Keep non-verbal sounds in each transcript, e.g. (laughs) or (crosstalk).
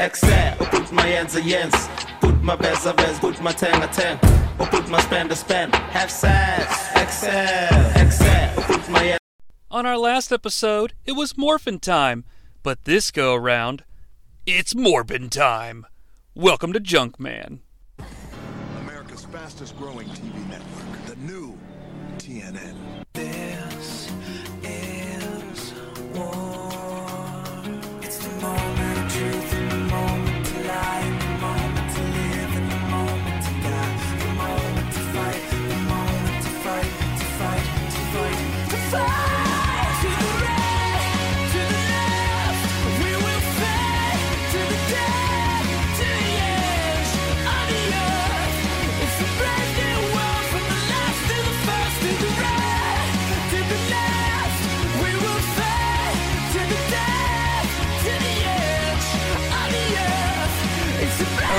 Excel, och put my Jens och Jens Put my bäst och bäst, put my tang och oh, tang Och put my spend och spend. Have sex, Excel, Excel, och put my Jens On our last episode, it was Morphin time, but this go around, it's Morbin time. Welcome to Junkman. America's fastest growing TV network, the new TNN.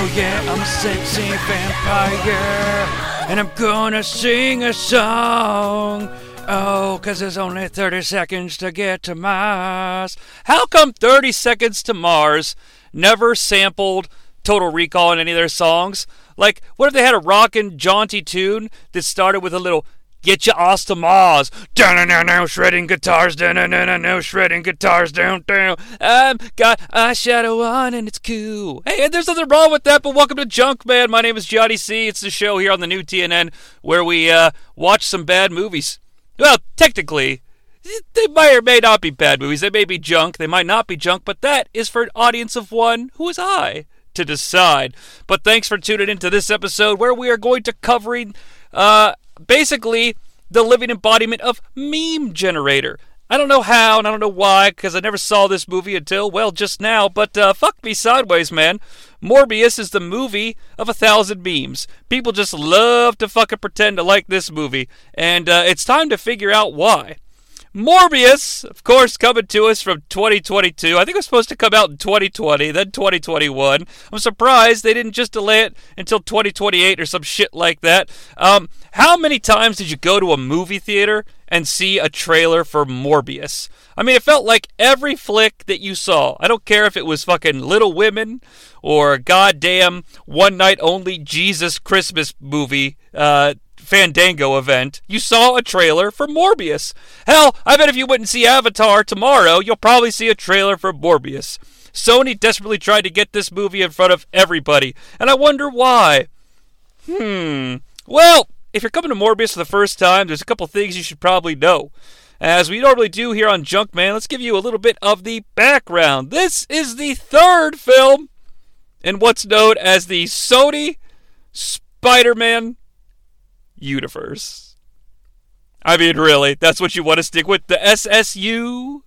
Oh yeah, I'm a sexy vampire, and I'm gonna sing a song. Oh, 'cause there's only 30 seconds to get to Mars. How come 30 Seconds to Mars never sampled Total Recall in any of their songs? Like, what if they had a rockin' jaunty tune that started with a little Get your ass to Mars. Down down, down, shredding guitars. Down and down, down, shredding guitars. Down, down. I've got eyeshadow on and it's cool. Hey, and there's nothing wrong with that, but welcome to Junk Man. My name is Jonnie Sea. It's the show here on the new TNN where we uh, watch some bad movies. Well, technically, they may or may not be bad movies. They may be junk. They might not be junk, but that is for an audience of one who is I to decide. But thanks for tuning into this episode where we are going to covering uh, basically the living embodiment of meme generator. I don't know how and I don't know why because I never saw this movie until well just now. But uh, fuck me sideways, man. Morbius is the movie of a thousand memes. People just love to fucking pretend to like this movie, and uh, it's time to figure out why. Morbius, of course, coming to us from 2022. I think it was supposed to come out in 2020, then 2021. I'm surprised they didn't just delay it until 2028 or some shit like that. Um, how many times did you go to a movie theater and see a trailer for Morbius? I mean, it felt like every flick that you saw. I don't care if it was fucking Little Women or goddamn One Night Only Jesus Christmas movie. Uh, Fandango event, you saw a trailer for Morbius. Hell, I bet if you wouldn't see Avatar tomorrow, you'll probably see a trailer for Morbius. Sony desperately tried to get this movie in front of everybody, and I wonder why. Hmm. Well, if you're coming to Morbius for the first time, there's a couple things you should probably know. As we normally do here on Junkman, let's give you a little bit of the background. This is the third film in what's known as the Sony Spider Man universe. I mean, really, that's what you want to stick with? The SSU?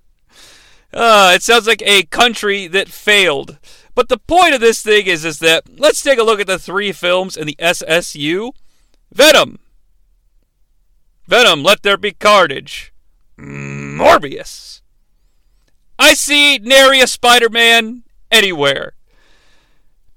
Uh, it sounds like a country that failed. But the point of this thing is, is that let's take a look at the three films in the SSU. Venom. Venom, Let There Be Carnage. Morbius. I see nary a Spider-Man anywhere.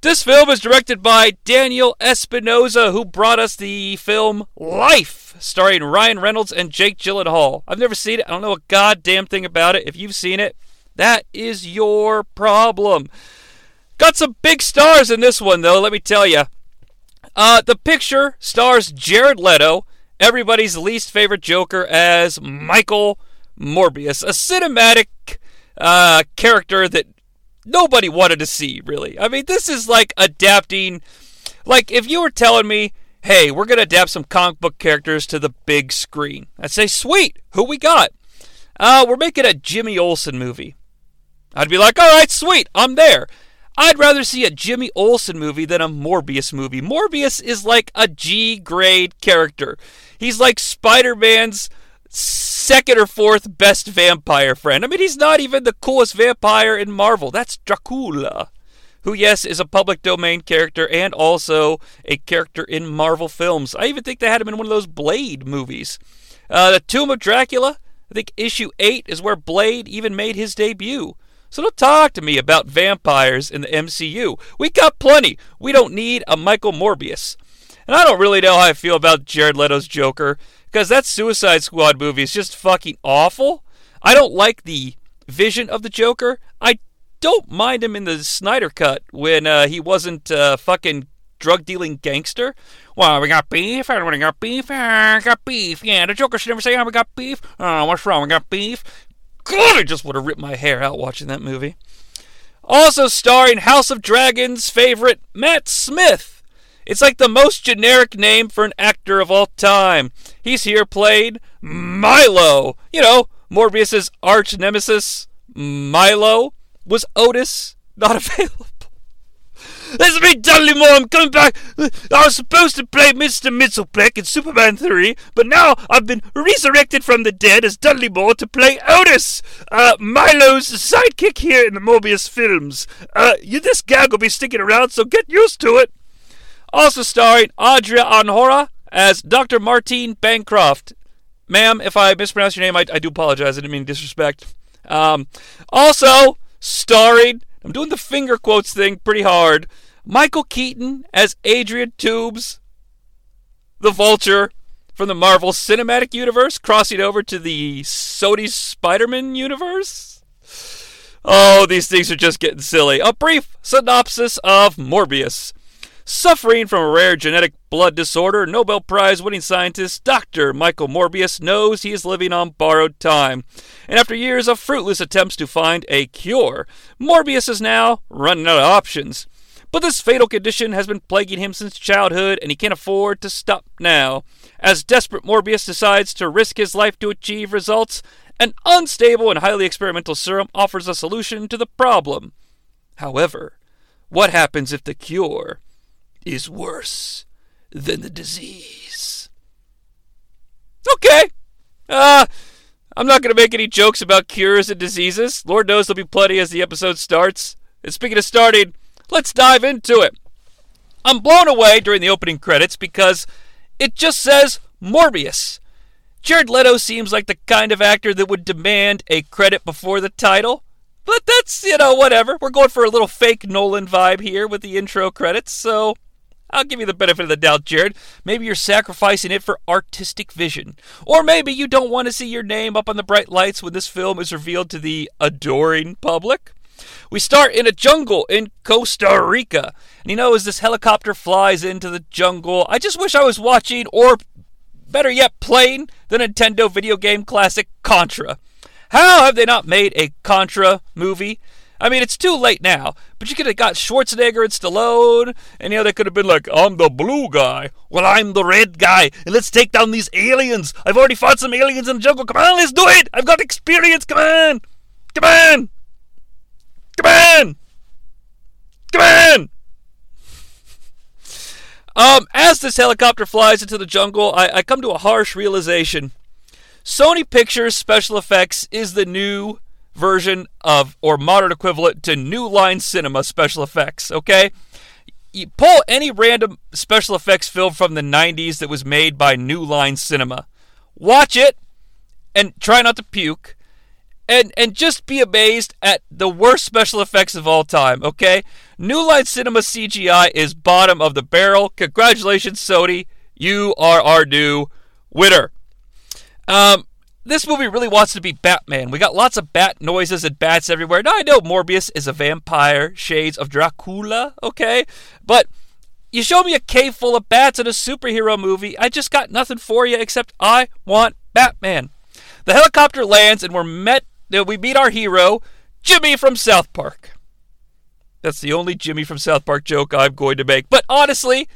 This film is directed by Daniel Espinosa, who brought us the film Life, starring Ryan Reynolds and Jake Gyllenhaal. I've never seen it. I don't know a goddamn thing about it. If you've seen it, that is your problem. Got some big stars in this one, though, let me tell you. Uh, the picture stars Jared Leto, everybody's least favorite Joker, as Michael Morbius, a cinematic uh, character that nobody wanted to see, really. I mean, this is like adapting. Like, if you were telling me, hey, we're going to adapt some comic book characters to the big screen, I'd say, sweet, who we got? Uh, we're making a Jimmy Olsen movie. I'd be like, all right, sweet, I'm there. I'd rather see a Jimmy Olsen movie than a Morbius movie. Morbius is like a G grade character. He's like Spider Man's second or fourth best vampire friend. I mean, he's not even the coolest vampire in Marvel. That's Dracula, who, yes, is a public domain character and also a character in Marvel films. I even think they had him in one of those Blade movies. Uh, the Tomb of Dracula, I think issue 8 is where Blade even made his debut. So don't talk to me about vampires in the MCU. We got plenty. We don't need a Michael Morbius. And I don't really know how I feel about Jared Leto's Joker because that Suicide Squad movie is just fucking awful. I don't like the vision of the Joker. I don't mind him in the Snyder cut when uh, he wasn't uh, fucking drug dealing gangster. Well, we got beef. Everybody got beef. Uh, got beef. Yeah, the Joker should never say, "Oh, we got beef." Oh, what's wrong? We got beef. God, I just would have ripped my hair out watching that movie. Also starring House of Dragons favorite Matt Smith. It's like the most generic name for an actor of all time. He's here played Milo. You know, Morbius's arch nemesis, Milo. Was Otis not (laughs) available? This is me, Dudley Moore. I'm coming back. I was supposed to play Mr. Mxyzptlk in Superman 3, but now I've been resurrected from the dead as Dudley Moore to play Otis, uh, Milo's sidekick here in the Morbius films. Uh, you, this gag will be sticking around, so get used to it. Also starring Adria Arjona as Dr. Martine Bancroft. Ma'am, if I mispronounce your name, I, I do apologize. I didn't mean disrespect. Um, also starring I'm doing the finger quotes thing pretty hard. Michael Keaton as Adrian Toomes, the Vulture from the Marvel Cinematic Universe, crossing over to the Sony Spider-Man universe. Oh, these things are just getting silly. A brief synopsis of Morbius. Suffering from a rare genetic blood disorder, Nobel Prize winning scientist Dr. Michael Morbius knows he is living on borrowed time. And after years of fruitless attempts to find a cure, Morbius is now running out of options. But this fatal condition has been plaguing him since childhood, and he can't afford to stop now. As desperate Morbius decides to risk his life to achieve results, an unstable and highly experimental serum offers a solution to the problem. However, what happens if the cure is worse than the disease. Okay. Uh, I'm not going to make any jokes about cures and diseases. Lord knows there'll be plenty as the episode starts. And speaking of starting, let's dive into it. I'm blown away during the opening credits because it just says Morbius. Jared Leto seems like the kind of actor that would demand a credit before the title. But that's, you know, whatever. We're going for a little fake Nolan vibe here with the intro credits, so I'll give you the benefit of the doubt, Jared. Maybe you're sacrificing it for artistic vision. Or maybe you don't want to see your name up on the bright lights when this film is revealed to the adoring public. We start in a jungle in Costa Rica. And you know, as this helicopter flies into the jungle, I just wish I was watching, or better yet, playing the Nintendo video game classic Contra. How have they not made a Contra movie? I mean, it's too late now, but you could have got Schwarzenegger and Stallone, and you know, they could have been like, I'm the blue guy. Well, I'm the red guy, and let's take down these aliens. I've already fought some aliens in the jungle. Come on, let's do it. I've got experience. Come on. Come on. Come on. Come on. Um, as this helicopter flies into the jungle, I, I come to a harsh realization. Sony Pictures special effects is the new version of or modern equivalent to New Line Cinema special effects, okay? You pull any random special effects film from the 90s that was made by New Line Cinema. Watch it and try not to puke and and just be amazed at the worst special effects of all time, okay? New Line Cinema CGI is bottom of the barrel. Congratulations Sony, you are our new winner. Um this movie really wants to be Batman. We got lots of bat noises and bats everywhere. Now I know Morbius is a vampire, shades of Dracula, okay? But you show me a cave full of bats in a superhero movie, I just got nothing for you except I want Batman. The helicopter lands and we're met we meet our hero, Jimmy from South Park. That's the only Jimmy from South Park joke I'm going to make. But honestly,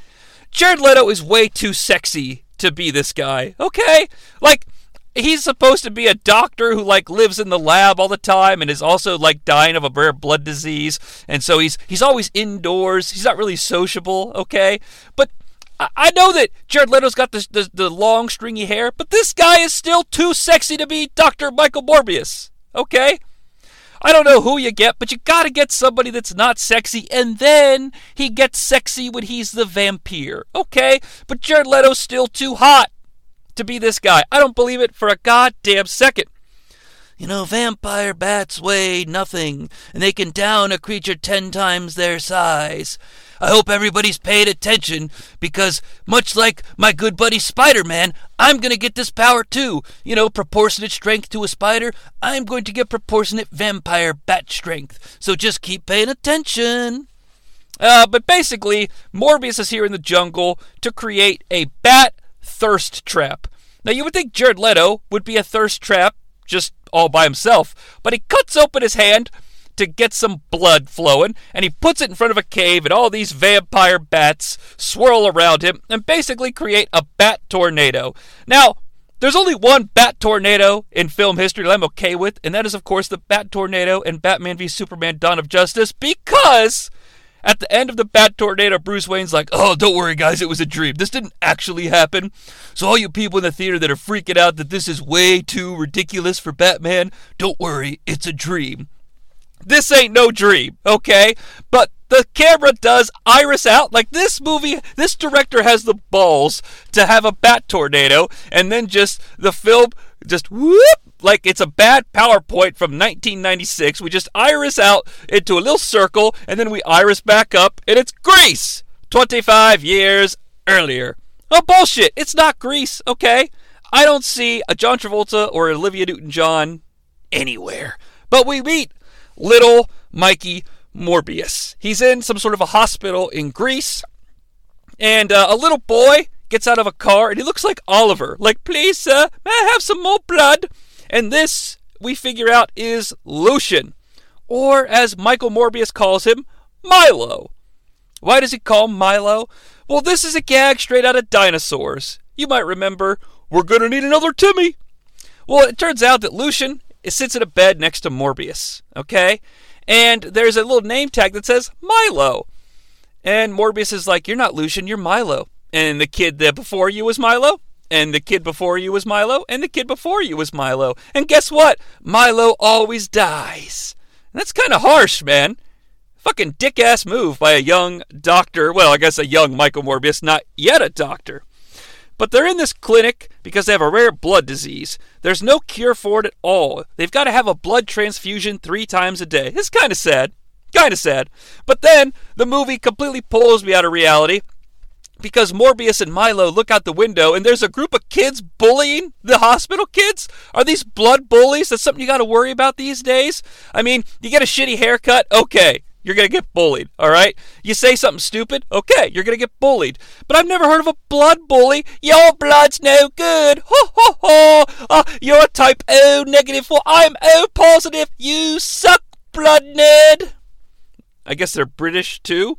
Jared Leto is way too sexy to be this guy. Okay? Like he's supposed to be a doctor who like lives in the lab all the time and is also like dying of a rare blood disease and so he's he's always indoors he's not really sociable okay but I, know that Jared Leto's got the, the, the long stringy hair, but this guy is still too sexy to be Dr. Michael Morbius. Okay? I don't know who you get, but you gotta get somebody that's not sexy, and then he gets sexy when he's the vampire. Okay? But Jared Leto's still too hot to be this guy. I don't believe it for a goddamn second. You know, vampire bats weigh nothing, and they can down a creature ten times their size. I hope everybody's paid attention because, much like my good buddy Spider Man, I'm going to get this power too. You know, proportionate strength to a spider, I'm going to get proportionate vampire bat strength. So just keep paying attention. Uh, but basically, Morbius is here in the jungle to create a bat thirst trap. Now, you would think Jared Leto would be a thirst trap just all by himself, but he cuts open his hand to get some blood flowing, and he puts it in front of a cave, and all these vampire bats swirl around him and basically create a bat tornado. Now, there's only one bat tornado in film history that I'm okay with, and that is, of course, the bat tornado in Batman v Superman Dawn of Justice, because at the end of the bat tornado, Bruce Wayne's like, oh, don't worry, guys, it was a dream. This didn't actually happen. So, all you people in the theater that are freaking out that this is way too ridiculous for Batman, don't worry, it's a dream. This ain't no dream, okay? But the camera does iris out. Like this movie, this director has the balls to have a bat tornado and then just the film just whoop like it's a bad PowerPoint from 1996. We just iris out into a little circle and then we iris back up and it's Greece 25 years earlier. Oh, bullshit. It's not Greece, okay? I don't see a John Travolta or Olivia Newton John anywhere. But we meet little Mikey Morbius. He's in some sort of a hospital in Greece, and uh, a little boy gets out of a car and he looks like Oliver. Like, please, sir, may I have some more blood? And this, we figure out, is Lucian, or as Michael Morbius calls him, Milo. Why does he call him Milo? Well, this is a gag straight out of dinosaurs. You might remember, we're gonna need another Timmy. Well, it turns out that Lucian sits in a bed next to Morbius, okay? And there's a little name tag that says Milo. And Morbius is like, You're not Lucian, you're Milo. And the kid that before you was Milo, and the kid before you was Milo, and the kid before you was Milo. And guess what? Milo always dies. And that's kind of harsh, man. Fucking dick ass move by a young doctor. Well, I guess a young Michael Morbius, not yet a doctor. But they're in this clinic because they have a rare blood disease. There's no cure for it at all. They've got to have a blood transfusion three times a day. It's kind of sad. Kind of sad. But then the movie completely pulls me out of reality because Morbius and Milo look out the window and there's a group of kids bullying the hospital kids? Are these blood bullies? That's something you got to worry about these days? I mean, you get a shitty haircut? Okay you're going to get bullied, all right? You say something stupid, okay, you're going to get bullied. But I've never heard of a blood bully. Your blood's no good. Ho, ho, ho. Uh, you're type O negative, for I'm O positive. You suck, blood nerd. I guess they're British too.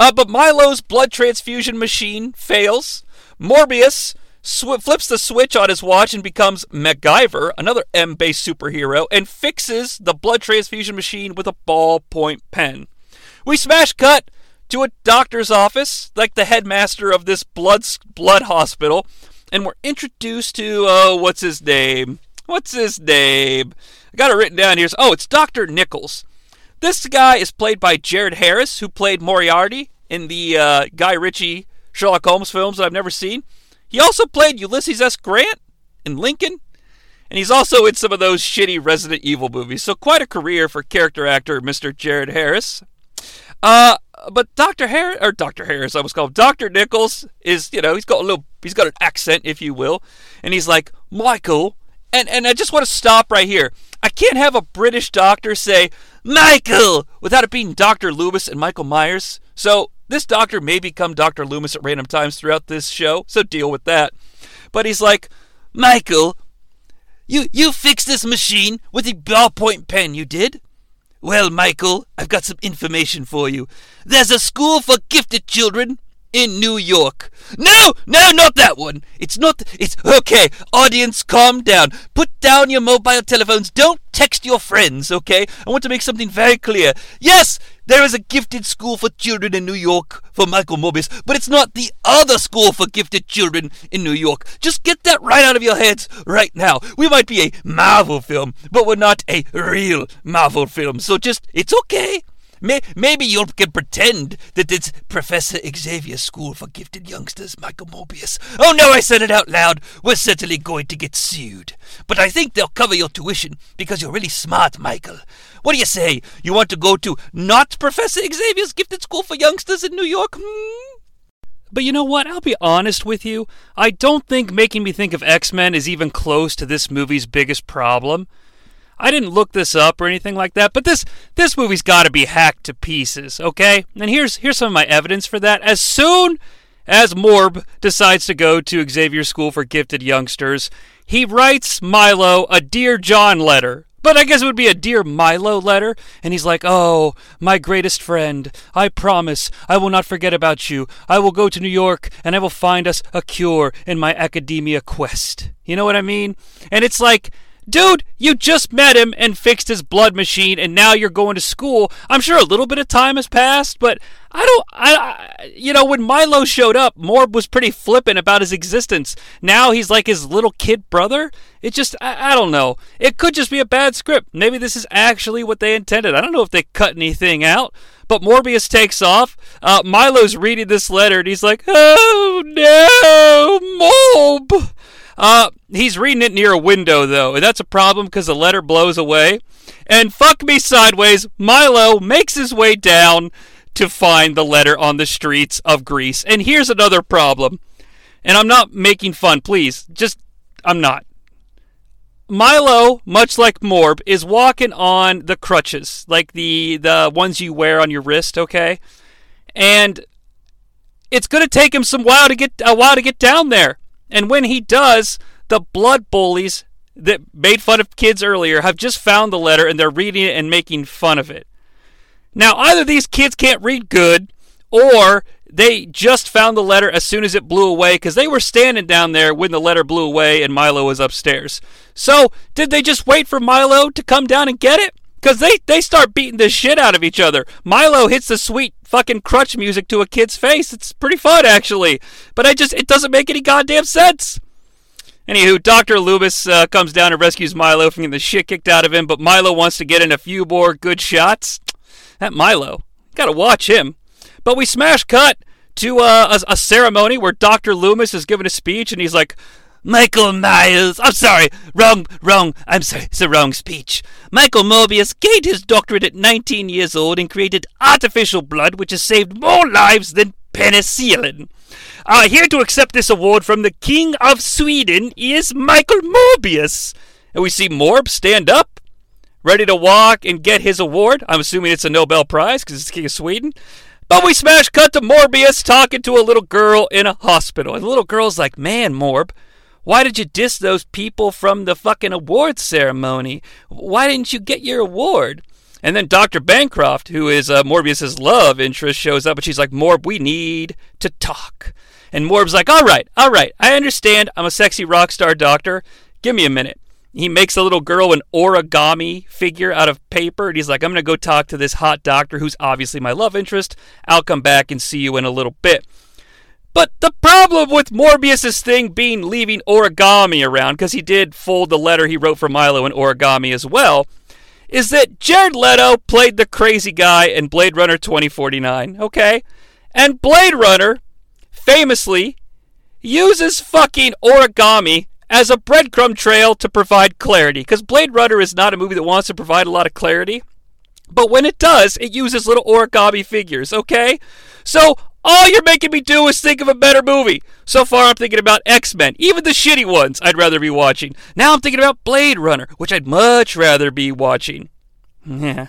Uh, but Milo's blood transfusion machine fails. Morbius sw- flips the switch on his watch and becomes MacGyver, another M based superhero, and fixes the blood transfusion machine with a ballpoint pen. We smash cut to a doctor's office, like the headmaster of this blood blood hospital, and we're introduced to oh, what's his name? What's his name? I got it written down here. Oh, it's Doctor Nichols. This guy is played by Jared Harris, who played Moriarty in the uh, Guy Ritchie Sherlock Holmes films that I've never seen. He also played Ulysses S. Grant in Lincoln, and he's also in some of those shitty Resident Evil movies. So quite a career for character actor Mr. Jared Harris. Uh, but Dr. Harris or Dr. Harris, I was called Dr. Nichols is, you know, he's got a little he's got an accent, if you will. And he's like, Michael, and, and I just want to stop right here. I can't have a British doctor say, Michael, without it being Dr. Loomis and Michael Myers. So this doctor may become Dr. Loomis at random times throughout this show, so deal with that. But he's like, Michael, you you fixed this machine with a ballpoint pen, you did? Well, Michael, I've got some information for you. There's a school for gifted children in New York. No, no, not that one. It's not. It's okay. Audience, calm down. Put down your mobile telephones. Don't text your friends, okay? I want to make something very clear. Yes, there is a gifted school for children in New York for Michael Morbius, but it's not the other school for gifted children in New York. Just get that right out of your heads right now. We might be a Marvel film, but we're not a real Marvel film. So just, it's okay. May- maybe you can pretend that it's Professor Xavier's School for Gifted Youngsters, Michael Morbius. Oh no, I said it out loud. We're certainly going to get sued. But I think they'll cover your tuition because you're really smart, Michael. What do you say? You want to go to not Professor Xavier's Gifted School for Youngsters in New York? Hmm? But you know what? I'll be honest with you. I don't think making me think of X Men is even close to this movie's biggest problem. I didn't look this up or anything like that, but this this movie's got to be hacked to pieces, okay? And here's here's some of my evidence for that. As soon as Morb decides to go to Xavier School for Gifted Youngsters, he writes Milo a Dear John letter. But I guess it would be a Dear Milo letter. And he's like, Oh, my greatest friend, I promise I will not forget about you. I will go to New York and I will find us a cure in my academia quest. You know what I mean? And it's like, Dude, you just met him and fixed his blood machine, and now you're going to school. I'm sure a little bit of time has passed, but I don't. I, I you know, when Milo showed up, Morb was pretty flippant about his existence. Now he's like his little kid brother. It just, I, I don't know. It could just be a bad script. Maybe this is actually what they intended. I don't know if they cut anything out. But Morbius takes off. Uh, Milo's reading this letter, and he's like, "Oh no, Morb." Uh, he's reading it near a window, though, and that's a problem because the letter blows away. And fuck me sideways, Milo makes his way down to find the letter on the streets of Greece. And here's another problem. And I'm not making fun, please. Just, I'm not. Milo, much like Morb, is walking on the crutches, like the the ones you wear on your wrist, okay? And it's going to take him some while to get a while to get down there. And when he does, the blood bullies that made fun of kids earlier have just found the letter and they're reading it and making fun of it. Now, either these kids can't read good or they just found the letter as soon as it blew away because they were standing down there when the letter blew away and Milo was upstairs. So, did they just wait for Milo to come down and get it? Because they, they start beating the shit out of each other. Milo hits the sweet fucking crutch music to a kid's face. It's pretty fun, actually. But I just, it doesn't make any goddamn sense. Anywho, Dr. Loomis uh, comes down and rescues Milo from getting the shit kicked out of him, but Milo wants to get in a few more good shots. That Milo, gotta watch him. But we smash cut to uh, a, a ceremony where Dr. Loomis is giving a speech, and he's like, Michael Myers. I'm sorry, wrong, wrong. I'm sorry, it's a wrong speech. Michael Morbius gained his doctorate at 19 years old and created artificial blood, which has saved more lives than penicillin. Uh, here to accept this award from the King of Sweden is Michael Morbius. And we see Morb stand up, ready to walk and get his award. I'm assuming it's a Nobel Prize because it's King of Sweden. But we smash cut to Morbius talking to a little girl in a hospital. And the little girl's like, Man, Morb, why did you diss those people from the fucking awards ceremony? Why didn't you get your award? And then Dr. Bancroft, who is uh, Morbius's love interest, shows up and she's like, Morb, we need to talk. And Morb's like, All right, all right, I understand. I'm a sexy rock star doctor. Give me a minute. He makes a little girl an origami figure out of paper, and he's like, I'm going to go talk to this hot doctor who's obviously my love interest. I'll come back and see you in a little bit. But the problem with Morbius's thing being leaving origami around, because he did fold the letter he wrote for Milo in origami as well, is that Jared Leto played the crazy guy in Blade Runner 2049, okay? And Blade Runner famously uses fucking origami as a breadcrumb trail to provide clarity, because Blade Runner is not a movie that wants to provide a lot of clarity. But when it does, it uses little origami figures, okay? So all you're making me do is think of a better movie. So far, I'm thinking about X Men, even the shitty ones I'd rather be watching. Now I'm thinking about Blade Runner, which I'd much rather be watching. Yeah.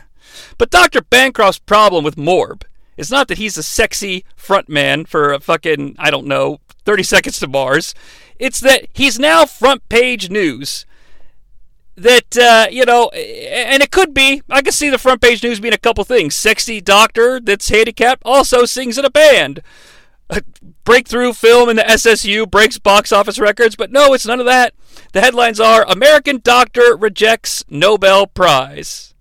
But Dr. Bancroft's problem with Morb is not that he's a sexy frontman for a fucking, I don't know, 30 Seconds to Mars. It's that he's now front page news that uh, you know, and it could be. I could see the front page news being a couple things. Sexy doctor that's handicapped also sings in a band. A breakthrough film in the SSU breaks box office records, but no, it's none of that. The headlines are American Doctor rejects Nobel Prize.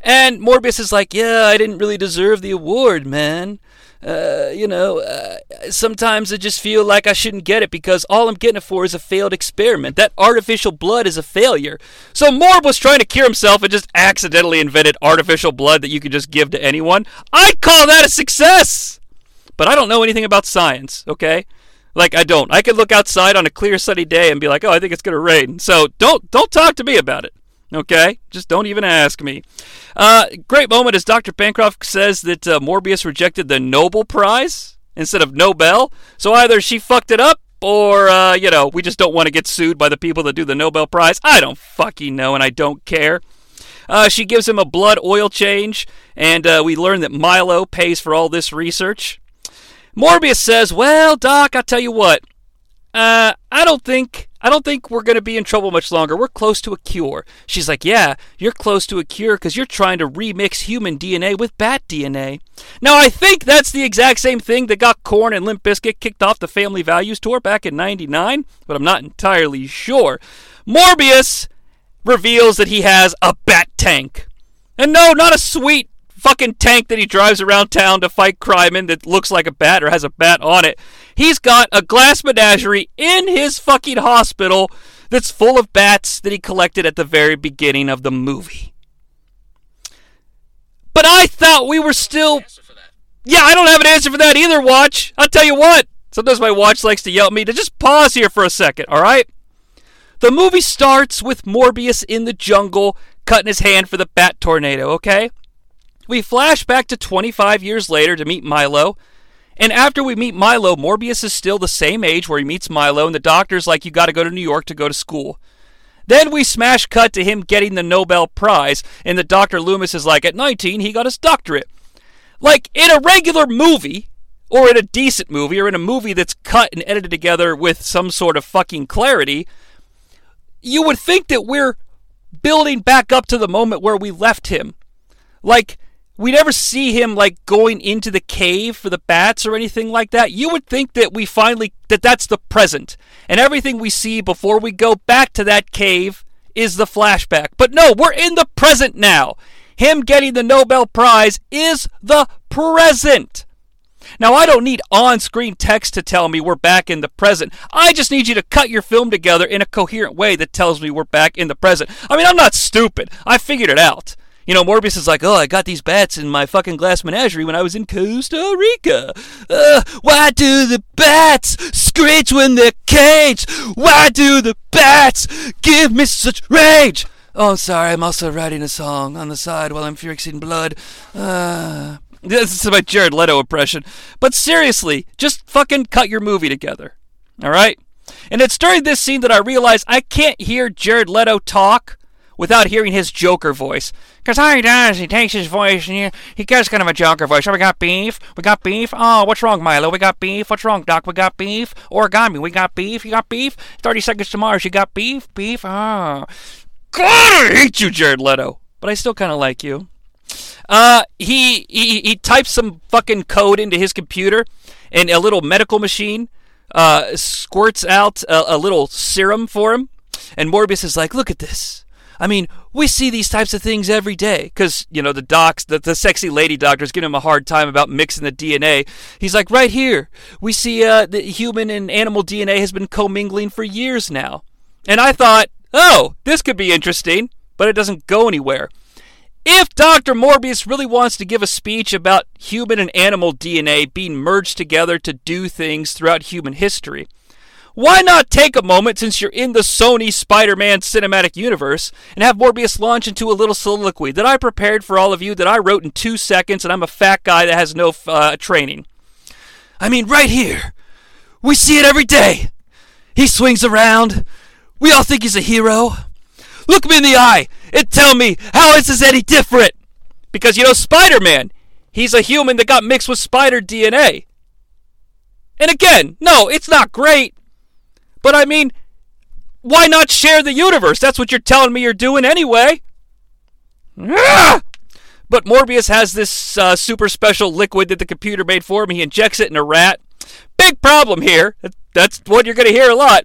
And Morbius is like, yeah, I didn't really deserve the award, man. Uh, you know, uh, sometimes I just feel like I shouldn't get it because all I'm getting it for is a failed experiment. That artificial blood is a failure. So Morb was trying to cure himself and just accidentally invented artificial blood that you could just give to anyone. I'd call that a success! But I don't know anything about science, okay? Like I don't. I could look outside on a clear sunny day and be like, "Oh, I think it's going to rain." So don't don't talk to me about it. Okay, just don't even ask me. Uh, great moment as Dr. Bancroft says that uh, Morbius rejected the Nobel Prize instead of Nobel. So either she fucked it up, or uh, you know, we just don't want to get sued by the people that do the Nobel Prize. I don't fucking know, and I don't care. Uh, she gives him a blood oil change, and uh, we learn that Milo pays for all this research. Morbius says, "Well, Doc, I'll tell you what. Uh, I don't think I don't think we're going to be in trouble much longer. We're close to a cure." She's like, "Yeah, you're close to a cure because you're trying to remix human DNA with bat DNA." Now, I think that's the exact same thing that got Korn and Limp Bizkit kicked off the Family Values tour back in '99, but I'm not entirely sure. Morbius reveals that he has a bat tank. And no, not a sweet fucking tank that he drives around town to fight crime in that looks like a bat or has a bat on it. He's got a glass menagerie in his fucking hospital that's full of bats that he collected at the very beginning of the movie. But I thought we were still. Yeah, I don't have an answer for that either, Watch. I'll tell you what. Sometimes my watch likes to yell at me to just pause here for a second, alright? The movie starts with Morbius in the jungle cutting his hand for the bat tornado, okay? We flash back to 25 years later to meet Milo. And after we meet Milo, Morbius is still the same age where he meets Milo, and the doctor's like, You gotta go to New York to go to school. Then we smash cut to him getting the Nobel Prize, and the Dr. Loomis is like, At 19, he got his doctorate. Like, in a regular movie, or in a decent movie, or in a movie that's cut and edited together with some sort of fucking clarity, you would think that we're building back up to the moment where we left him. Like, we never see him like going into the cave for the bats or anything like that. You would think that we finally that that's the present, and everything we see before we go back to that cave is the flashback. But no, we're in the present now. Him getting the Nobel Prize is the present. Now, I don't need on screen text to tell me we're back in the present. I just need you to cut your film together in a coherent way that tells me we're back in the present. I mean, I'm not stupid. I figured it out. You know, Morbius is like, oh, I got these bats in my fucking glass menagerie when I was in Costa Rica. Uh, why do the bats screech when they're caged? Why do the bats give me such rage? Oh, I'm sorry. I'm also writing a song on the side while I'm furixing blood. Uh, this is my Jared Leto impression. But seriously, just fucking cut your movie together. All right? And it's during this scene that I realize I can't hear Jared Leto talk without hearing his Joker voice. Because how he does, he takes his voice and he, he gets kind of a Joker voice. Oh, we got beef. We got beef. Oh, what's wrong, Milo? We got beef. What's wrong, Doc? We got beef. Origami, we got beef. You got beef. 30 Seconds to Mars, you got beef. Beef. Oh. God, I hate you, Jared Leto. But I still kind of like you. Uh, he, he he types some fucking code into his computer, and a little medical machine uh, squirts out a, a little serum for him. And Morbius is like, "Look at this. I mean, we see these types of things every day." Because you know the docs, the, the sexy lady doctors, giving him a hard time about mixing the DNA. He's like, "Right here, we see uh, the human and animal DNA has been commingling for years now." And I thought, "Oh, this could be interesting," but it doesn't go anywhere. If Dr. Morbius really wants to give a speech about human and animal DNA being merged together to do things throughout human history, why not take a moment since you're in the Sony Spider Man cinematic universe and have Morbius launch into a little soliloquy that I prepared for all of you that I wrote in two seconds and I'm a fat guy that has no uh, training? I mean, right here. We see it every day. He swings around. We all think he's a hero. Look me in the eye and tell me how is this any different? Because you know, Spider Man, he's a human that got mixed with spider DNA. And again, no, it's not great. But I mean, why not share the universe? That's what you're telling me you're doing anyway. Ah! But Morbius has this uh, super special liquid that the computer made for him. He injects it in a rat. Big problem here. That's what you're going to hear a lot.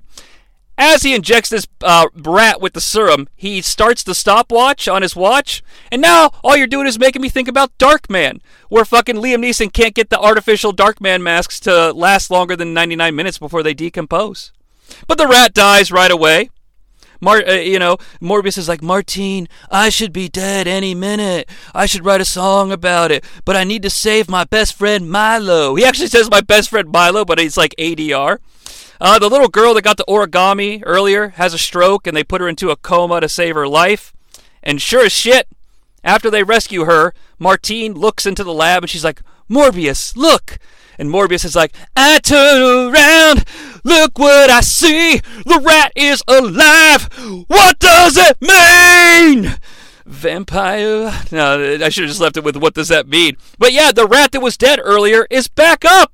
as he injects this uh, rat with the serum, he starts the stopwatch on his watch, and now all you're doing is making me think about Darkman, where fucking Liam Neeson can't get the artificial Darkman masks to last longer than 99 minutes before they decompose. But the rat dies right away. Mar- uh, you know, Morbius is like, Martine, I should be dead any minute. I should write a song about it, but I need to save my best friend Milo. He actually says my best friend Milo, but it's like ADR. Uh, the little girl that got the origami earlier has a stroke, and they put her into a coma to save her life. And sure as shit, after they rescue her, Martine looks into the lab and she's like, Morbius, look! And Morbius is like, I turn around, look what I see, the rat is alive! What does it mean? Vampire? No, I should have just left it with what does that mean? But yeah, the rat that was dead earlier is back up!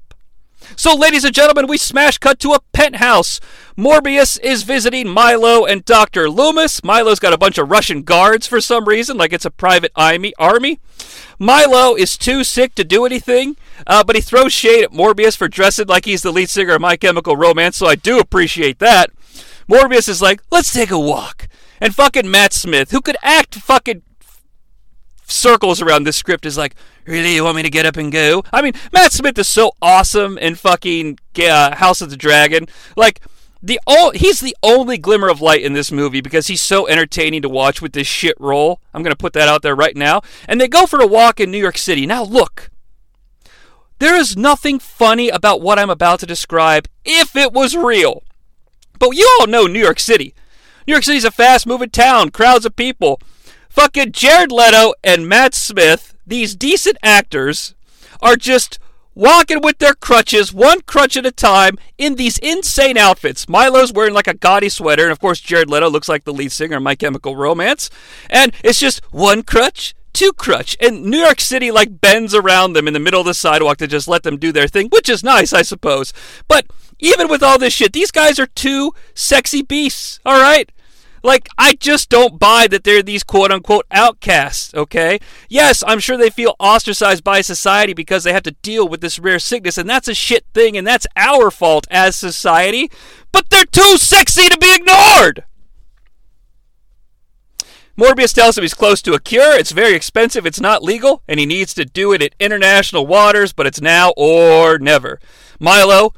So, ladies and gentlemen, we smash cut to a penthouse. Morbius is visiting Milo and Dr. Loomis. Milo's got a bunch of Russian guards for some reason, like it's a private army. Milo is too sick to do anything, uh, but he throws shade at Morbius for dressing like he's the lead singer of My Chemical Romance, so I do appreciate that. Morbius is like, let's take a walk. And fucking Matt Smith, who could act fucking circles around this script is like, really, you want me to get up and go? I mean, Matt Smith is so awesome in fucking uh, House of the Dragon. Like, the o- he's the only glimmer of light in this movie because he's so entertaining to watch with this shit role. I'm to put that out there right now. And they go for a walk in New York City. Now, look. There is nothing funny about what I'm about to describe if it was real. But you all know New York City. New York City's a fast moving town, crowds of people. Fucking Jared Leto and Matt Smith, these decent actors, are just walking with their crutches, one crutch at a time, in these insane outfits. Milo's wearing like a gaudy sweater, and of course, Jared Leto looks like the lead singer of My Chemical Romance. And it's just one crutch, two crutch. And New York City like bends around them in the middle of the sidewalk to just let them do their thing, which is nice, I suppose. But even with all this shit, these guys are two sexy beasts, all right? Like, I just don't buy that they're these quote unquote outcasts, okay? Yes, I'm sure they feel ostracized by society because they have to deal with this rare sickness, and that's a shit thing, and that's our fault as society, but they're too sexy to be ignored! Morbius tells him he's close to a cure. It's very expensive, it's not legal, and he needs to do it at international waters, but it's now or never. Milo,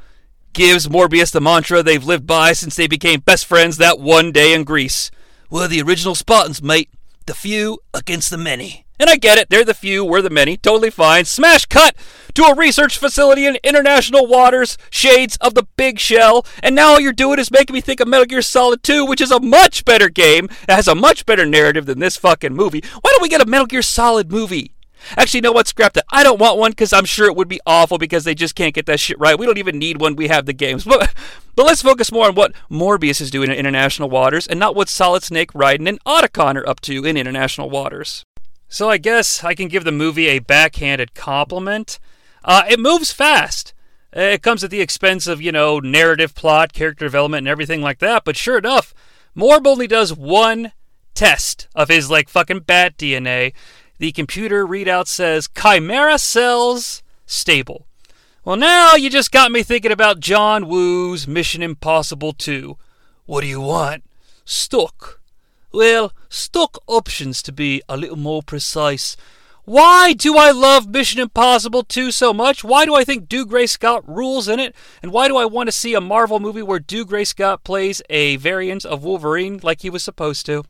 gives Morbius the mantra they've lived by since they became best friends that one day in Greece. We're the original Spartans, mate. The few against the many. And I get it, they're the few, we're the many, totally fine. Smash cut to a research facility in international waters, shades of the big shell, and now all you're doing is making me think of Metal Gear Solid 2, which is a much better game, it has a much better narrative than this fucking movie. Why don't we get a Metal Gear Solid movie? Actually, you know what? Scrap that. I don't want one because I'm sure it would be awful because they just can't get that shit right. We don't even need one. We have the games. But, but let's focus more on what Morbius is doing in international waters and not what Solid Snake, Raiden, and Otacon are up to in international waters. So I guess I can give the movie a backhanded compliment. Uh, it moves fast. It comes at the expense of, you know, narrative, plot, character development, and everything like that. But sure enough, Morb only does one test of his, like, fucking bat DNA, the computer readout says Chimera cells stable. Well, now you just got me thinking about John Woo's Mission Impossible 2. What do you want? Stuck. Well, stuck options to be a little more precise. Why do I love Mission Impossible 2 so much? Why do I think Dougray Scott rules in it? And why do I want to see a Marvel movie where Dougray Scott plays a variant of Wolverine like he was supposed to?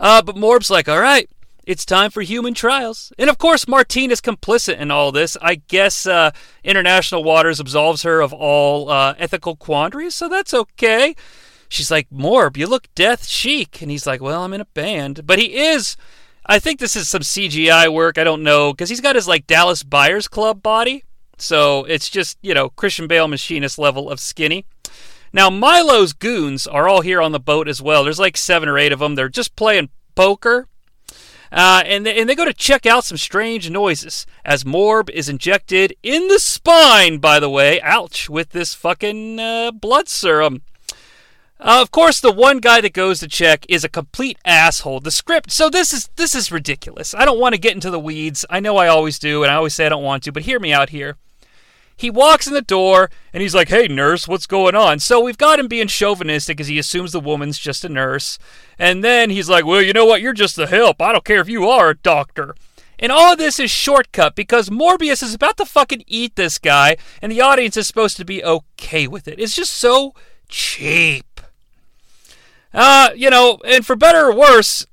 Uh, but Morb's like, all right, it's time for human trials. And of course, Martine is complicit in all this. I guess uh, international waters absolves her of all uh, ethical quandaries, so that's okay. She's like, Morb, you look death chic. And he's like, well, I'm in a band. But he is, I think this is some CGI work. I don't know. Because he's got his like Dallas Buyers Club body. So it's just, you know, Christian Bale machinist level of skinny. Now, Milo's goons are all here on the boat as well. There's like seven or eight of them. They're just playing poker uh, and, they, and they go to check out some strange noises as Morb is injected in the spine, by the way, ouch, with this fucking uh, blood serum. Uh, of course, the one guy that goes to check is a complete asshole. The script, so this is this is ridiculous. I don't want to get into the weeds. I know I always do, and I always say I don't want to, but hear me out here. He walks in the door and he's like, Hey, nurse, what's going on? So we've got him being chauvinistic as he assumes the woman's just a nurse. And then he's like, Well, you know what? You're just the help. I don't care if you are a doctor. And all of this is shortcut because Morbius is about to fucking eat this guy, and the audience is supposed to be okay with it. It's just so cheap. Uh, you know, and for better or worse,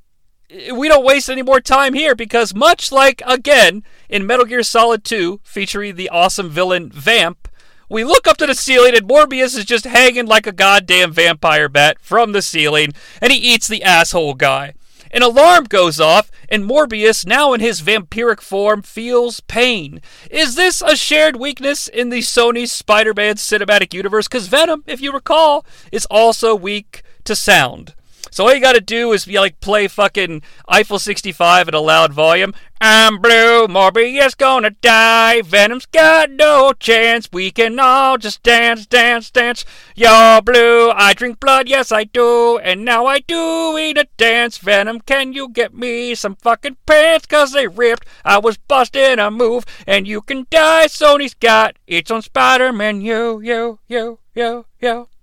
we don't waste any more time here because much like again in Metal Gear Solid 2 featuring the awesome villain Vamp, we look up to the ceiling and Morbius is just hanging like a goddamn vampire bat from the ceiling and he eats the asshole guy. An alarm goes off, and Morbius, now in his vampiric form, feels pain. Is this a shared weakness in the Sony Spider Man cinematic universe? Because Venom, if you recall, is also weak to sound. So all you gotta do is be like play fucking Eiffel 65 at a loud volume. I'm blue, Morbius gonna die. Venom's got no chance. We can all just dance, dance, dance. You're blue, I drink blood, yes I do. And now I do eat a dance. Venom, can you get me some fucking pants? Cause they ripped. I was busting a move. And you can die. Sony's got its own Spider-Man. You, you, you, you, you. (sighs)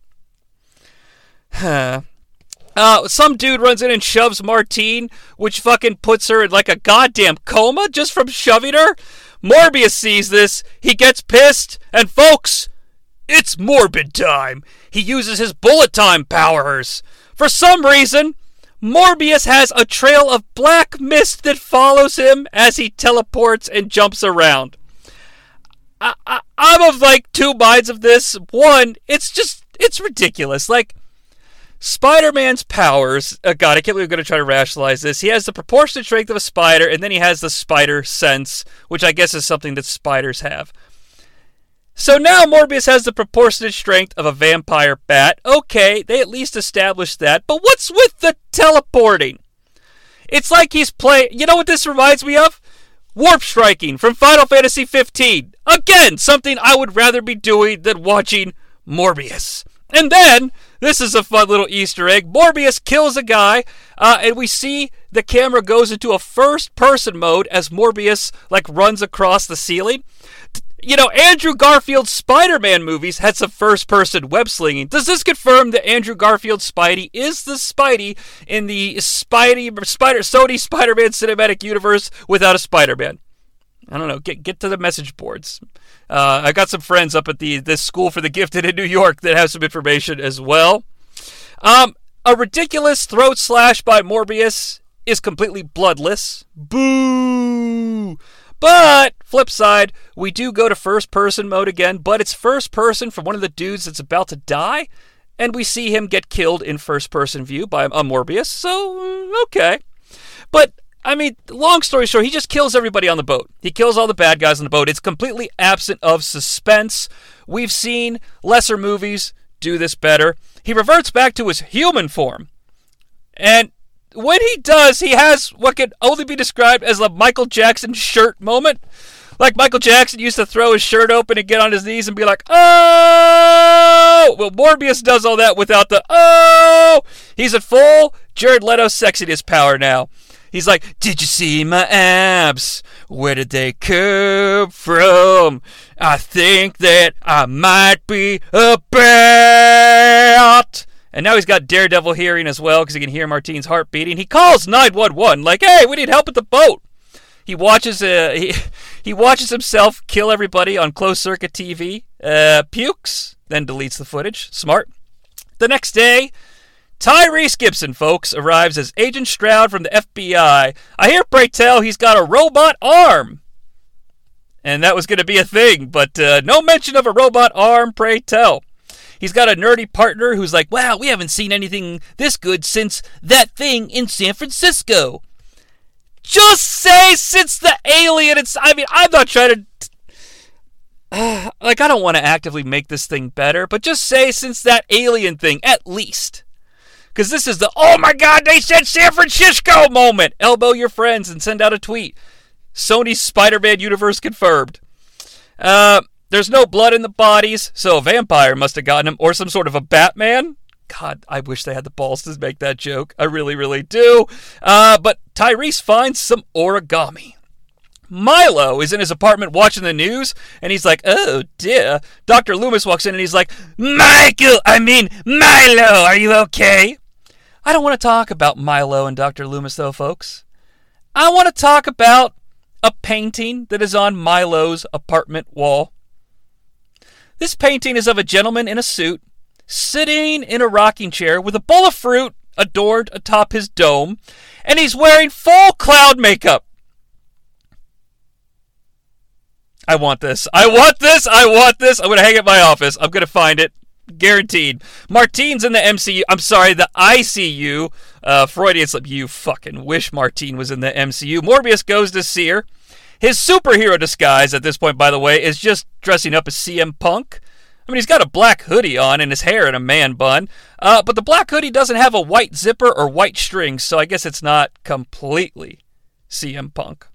Huh. Uh, some dude runs in and shoves Martine, which fucking puts her in like a goddamn coma just from shoving her. Morbius sees this, he gets pissed, and folks, it's Morbin' time. He uses his bullet time powers. For some reason, Morbius has a trail of black mist that follows him as he teleports and jumps around. I, I, I'm of like two minds of this. One, it's just, it's ridiculous. Like, Spider Man's powers, uh, God, I can't believe I'm going to try to rationalize this. He has the proportionate strength of a spider, and then he has the spider sense, which I guess is something that spiders have. So now Morbius has the proportionate strength of a vampire bat. Okay, they at least established that. But what's with the teleporting? It's like he's playing. You know what this reminds me of? Warp striking from Final Fantasy 15. Again, something I would rather be doing than watching Morbius. And then, this is a fun little Easter egg. Morbius kills a guy, uh, and we see the camera goes into a first person mode as Morbius, like, runs across the ceiling. You know, Andrew Garfield's Spider Man movies had some first person web slinging. Does this confirm that Andrew Garfield's Spidey is the Spidey in the Spidey, Spider, Sony Spider Man cinematic universe without a Spider Man? I don't know. Get get to the message boards. Uh, I got some friends up at the this school for the gifted in New York that have some information as well. Um, a ridiculous throat slash by Morbius is completely bloodless. Boo! But flip side, we do go to first person mode again, but it's first person from one of the dudes that's about to die, and we see him get killed in first person view by a Morbius. So okay, but I mean, long story short, he just kills everybody on the boat. He kills all the bad guys on the boat. It's completely absent of suspense. We've seen lesser movies do this better. He reverts back to his human form. And when he does, he has what can only be described as a Michael Jackson shirt moment. Like Michael Jackson used to throw his shirt open and get on his knees and be like, oh! Well, Morbius does all that without the oh! He's at full Jared Leto sexiness power now. He's like, Did you see my abs? Where did they come from? I think that I might be a bat. And now he's got Daredevil hearing as well because he can hear Martine's heart beating. He calls 911 like, "Hey, we need help at the boat." He watches uh, he, (laughs) he watches himself kill everybody on closed circuit TV. Uh, pukes, then deletes the footage. Smart. The next day, Tyrese Gibson, folks, arrives as Agent Stroud from the FBI. I hear, pray tell, he's got a robot arm. And that was going to be a thing, but uh, no mention of a robot arm, pray tell. He's got a nerdy partner who's like, wow, we haven't seen anything this good since that thing in San Francisco. Just say since the alien. It's, I mean, I'm not trying to. (sighs) Like, I don't want to actively make this thing better, but just say since that alien thing, at least. Because this is the, oh my God, they said San Francisco moment. Elbow your friends and send out a tweet. Sony's Spider Man universe confirmed. Uh, there's no blood in the bodies, so a vampire must have gotten him, or some sort of a Batman. God, I wish they had the balls to make that joke. I really, really do. Uh, but Tyrese finds some origami. Milo is in his apartment watching the news, and he's like, "Oh dear." Doctor Loomis walks in, and he's like, "Michael, I mean Milo, are you okay?" I don't want to talk about Milo and Doctor Loomis, though, folks. I want to talk about a painting that is on Milo's apartment wall. This painting is of a gentleman in a suit sitting in a rocking chair with a bowl of fruit adored atop his dome, and he's wearing full cloud makeup. I want this. I want this. I want this. I'm going to hang it in my office. I'm going to find it. Guaranteed. Martine's in the MCU. I'm sorry, the ICU. Uh, Freudian slip. You fucking wish Martine was in the MCU. Morbius goes to see her. His superhero disguise at this point, by the way, is just dressing up as CM Punk. I mean, he's got a black hoodie on and his hair in a man bun, uh, but the black hoodie doesn't have a white zipper or white strings, so I guess it's not completely CM Punk.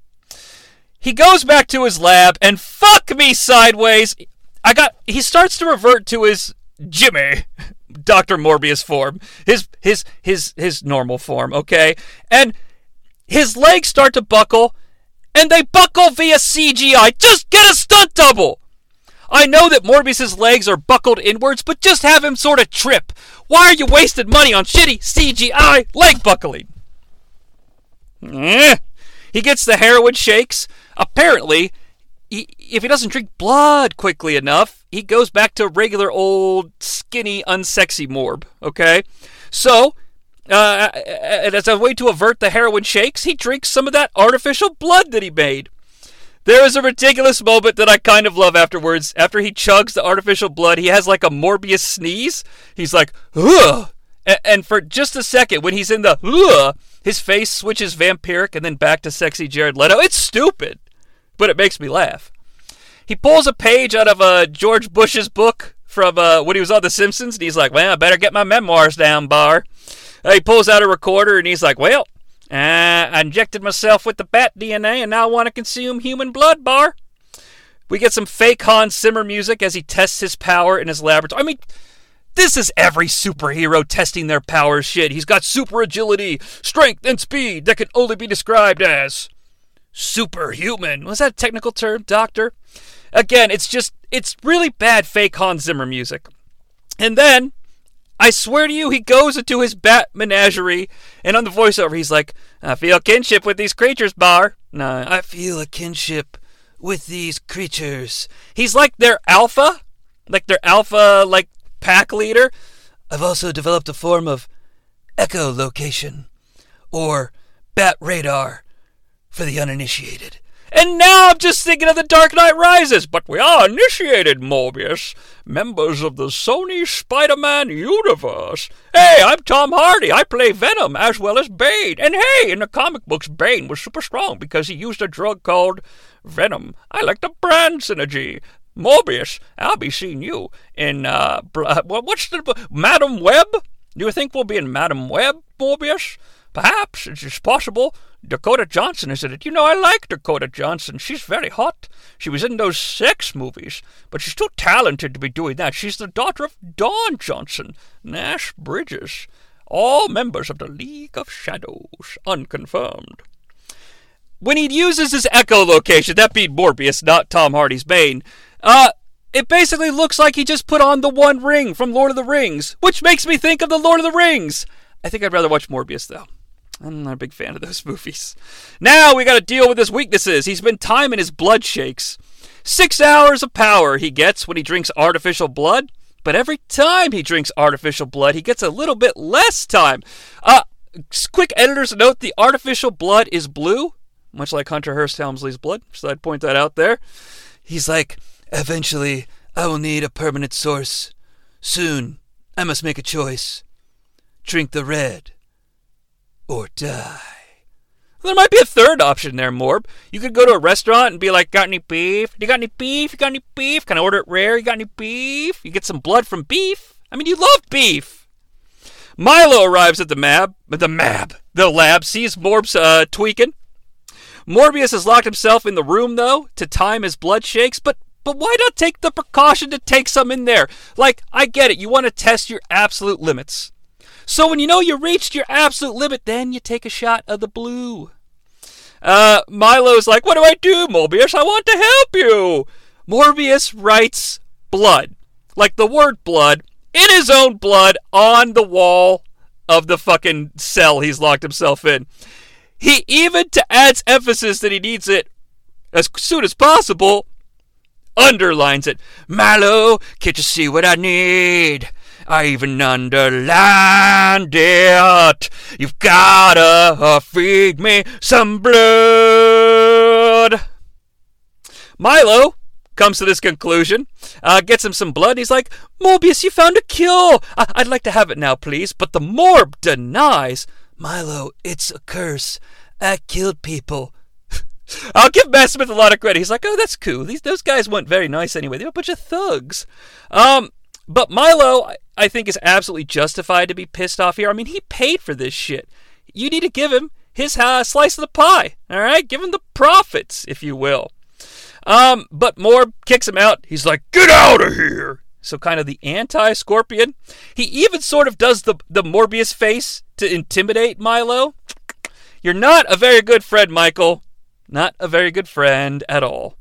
He goes back to his lab and fuck me sideways. I got. He starts to revert to his Jimmy, Doctor Morbius form, his his his his normal form. Okay, and his legs start to buckle, and they buckle via CGI. Just get a stunt double. I know that Morbius's legs are buckled inwards, but just have him sort of trip. Why are you wasting money on shitty CGI leg buckling? Eh. He gets the heroin shakes. Apparently, if he doesn't drink blood quickly enough, he goes back to regular old skinny, unsexy Morb. Okay, so uh, as a way to avert the heroin shakes, he drinks some of that artificial blood that he made. There is a ridiculous moment that I kind of love afterwards. After he chugs the artificial blood, he has like a Morbius sneeze. He's like, ugh. And for just a second, when he's in the ugh, his face switches vampiric and then back to sexy Jared Leto. It's stupid, but it makes me laugh. He pulls a page out of uh, George Bush's book from uh, when he was on The Simpsons, and he's like, "Well, I better get my memoirs down, bar." Uh, he pulls out a recorder, and he's like, "Well, uh, I injected myself with the bat DNA, and now I want to consume human blood, bar." We get some fake Hans Zimmer music as he tests his power in his laboratory. I mean, this is every superhero testing their powers shit. He's got super agility, strength, and speed that can only be described as superhuman. Was that a technical term, Doctor? Again, it's just, it's really bad fake Hans Zimmer music. And then, I swear to you, he goes into his bat menagerie, and on the voiceover, he's like, I feel kinship with these creatures, Bar. No, I feel a kinship with these creatures. He's like their alpha, like their alpha, like pack leader. I've also developed a form of echolocation, or bat radar for the uninitiated. And now I'm just thinking of The Dark Knight Rises, but we are initiated, Morbius, members of the Sony Spider Man universe. Hey, I'm Tom Hardy. I play Venom as well as Bane. And hey, in the comic books, Bane was super strong because he used a drug called Venom. I like the brand synergy. Morbius, I'll be seeing you in, uh, what's the, Madame Web? Do you think we'll be in Madame Web, Morbius? Perhaps it is possible Dakota Johnson is in it. You know, I like Dakota Johnson. She's very hot. She was in those sex movies, but she's too talented to be doing that. She's the daughter of Don Johnson, Nash Bridges, all members of the League of Shadows, unconfirmed. When he uses his echolocation, that being Morbius, not Tom Hardy's Bane, uh, it basically looks like he just put on the One Ring from Lord of the Rings, which makes me think of the Lord of the Rings. I think I'd rather watch Morbius, though. I'm not a big fan of those (laughs) movies. Now we gotta deal with his weaknesses. He's been timing his blood shakes. Six hours of power he gets when he drinks artificial blood, but every time he drinks artificial blood, he gets a little bit less time. Uh, quick editor's note the artificial blood is blue, much like Hunter Hearst Helmsley's blood, so I'd point that out there. He's like, eventually, I will need a permanent source. Soon, I must make a choice. Drink the red or die. There might be a third option there, Morb. You could go to a restaurant and be like, Got any beef? You got any beef? You got any beef? Can I order it rare? You got any beef? You get some blood from beef? I mean, you love beef. Milo arrives at the mab, the mab, the lab, sees Morb's uh, tweaking. Morbius has locked himself in the room, though, to time his blood shakes, but but why not take the precaution to take some in there? Like, I get it, you want to test your absolute limits. So when you know you reached your absolute limit, then you take a shot of the blue. Uh, Milo's like, What do I do, Morbius? I want to help you. Morbius writes blood, like the word blood, in his own blood on the wall of the fucking cell he's locked himself in. He even to adds emphasis that he needs it as soon as possible, underlines it. Milo, can't you see what I need? I even underlined it. You've gotta feed me some blood. Milo comes to this conclusion, uh, gets him some blood, he's like, Morbius, you found a cure! I- I'd like to have it now, please. But the Morb denies. Milo, it's a curse. I killed people. (laughs) I'll give Matt Smith a lot of credit. He's like, oh, that's cool. These those guys weren't very nice anyway. They were a bunch of thugs. Um, but Milo, I- think, is absolutely justified to be pissed off here. I mean, he paid for this shit. You need to give him his uh, slice of the pie. All right, give him the profits, if you will. Um, but Morb kicks him out. He's like, "Get out of here!" So kind of the anti-Scorpion. He even sort of does the the Morbius face to intimidate Milo. You're not a very good friend, Michael. Not a very good friend at all.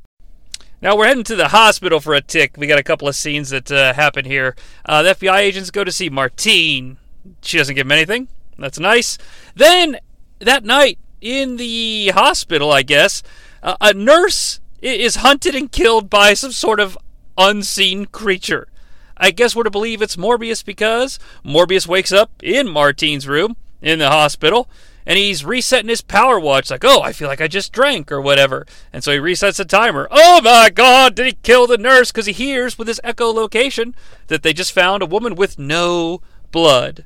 Now we're heading to the hospital for a tick. We got a couple of scenes that uh, happen here. Uh, the FBI agents go to see Martine. She doesn't give him anything. That's nice. Then that night in the hospital, I guess, uh, a nurse is hunted and killed by some sort of unseen creature. I guess we're to believe it's Morbius because Morbius wakes up in Martine's room in the hospital and he's resetting his power watch like, oh, I feel like I just drank or whatever. And so he resets the timer. Oh my god, did he kill the nurse? Because he hears with his echolocation that they just found a woman with no blood.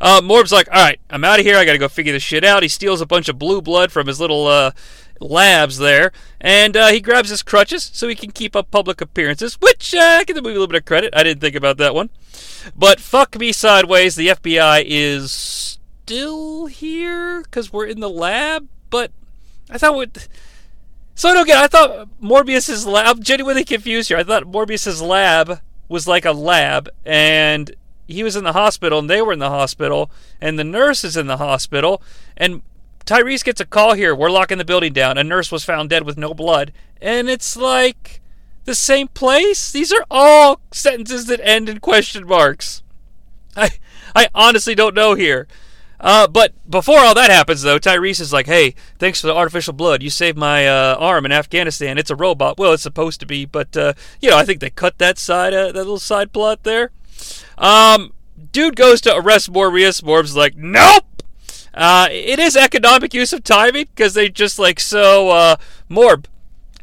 Uh, Morb's like, all right, I'm out of here. I got to go figure this shit out. He steals a bunch of blue blood from his little uh, labs there, and uh, he grabs his crutches so he can keep up public appearances, which uh, I give the movie a little bit of credit. I didn't think about that one. But fuck me sideways, the FBI is still here because we're in the lab, but I thought what. So I don't get. I thought Morbius's lab. I'm genuinely confused here. I thought Morbius's lab was like a lab, and he was in the hospital, and they were in the hospital, and the nurse is in the hospital, and Tyrese gets a call here. We're locking the building down. A nurse was found dead with no blood, and it's like the same place. These are all sentences that end in question marks. I I honestly don't know here. Uh, but before all that happens, though, Tyrese is like, "Hey, thanks for the artificial blood. You saved my uh, arm in Afghanistan. It's a robot. Well, it's supposed to be, but uh, you know, I think they cut that side, uh, that little side plot there. Um, dude goes to arrest Morbius. Morb's like, "Nope." Uh, it is economic use of timing because they just like, so, uh, Morb,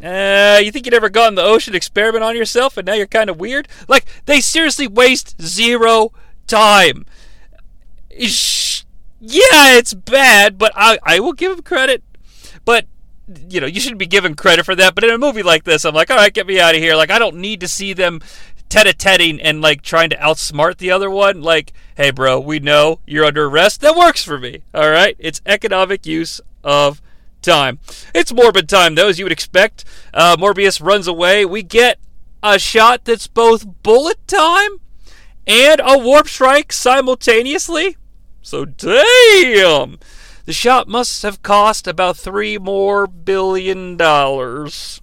uh, you think you'd ever gone in the ocean experiment on yourself and now you're kind of weird? Like, they seriously waste zero time. Ish- Yeah, it's bad, but I, I will give him credit. But, you know, you shouldn't be given credit for that. But in a movie like this, I'm like, all right, get me out of here. Like, I don't need to see them tete-a-tetting and, like, trying to outsmart the other one. Like, hey, bro, we know you're under arrest. That works for me, all right? It's economic use of time. It's Morbin' time, though, as you would expect. Uh, Morbius runs away. We get a shot that's both bullet time and a warp strike simultaneously. So damn, the shot must have cost about three more billion dollars.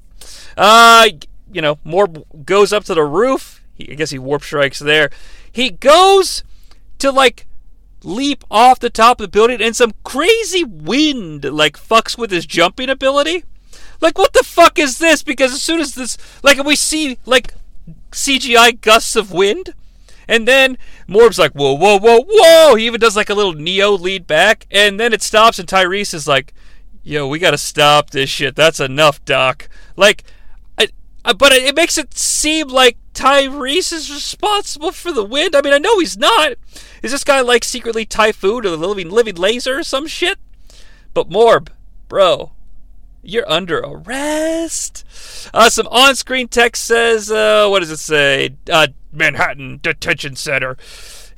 Uh, you know, more goes up to the roof. He, I guess he warp strikes there. He goes to like leap off the top of the building, and some crazy wind like fucks with his jumping ability. Like, what the fuck is this? Because as soon as this, like, we see like CGI gusts of wind, and then Morb's like, whoa, whoa, whoa, whoa. He even does like a little Neo lead back, and then it stops, and Tyrese is like, yo, we gotta stop this shit. That's enough, Doc. Like, I, I, but it makes it seem like Tyrese is responsible for the wind. I mean, I know he's not. Is this guy like secretly Typhoon or the living living laser or some shit? But Morb, bro, you're under arrest. Uh, some on-screen text says, uh, what does it say? Uh, Manhattan Detention Center.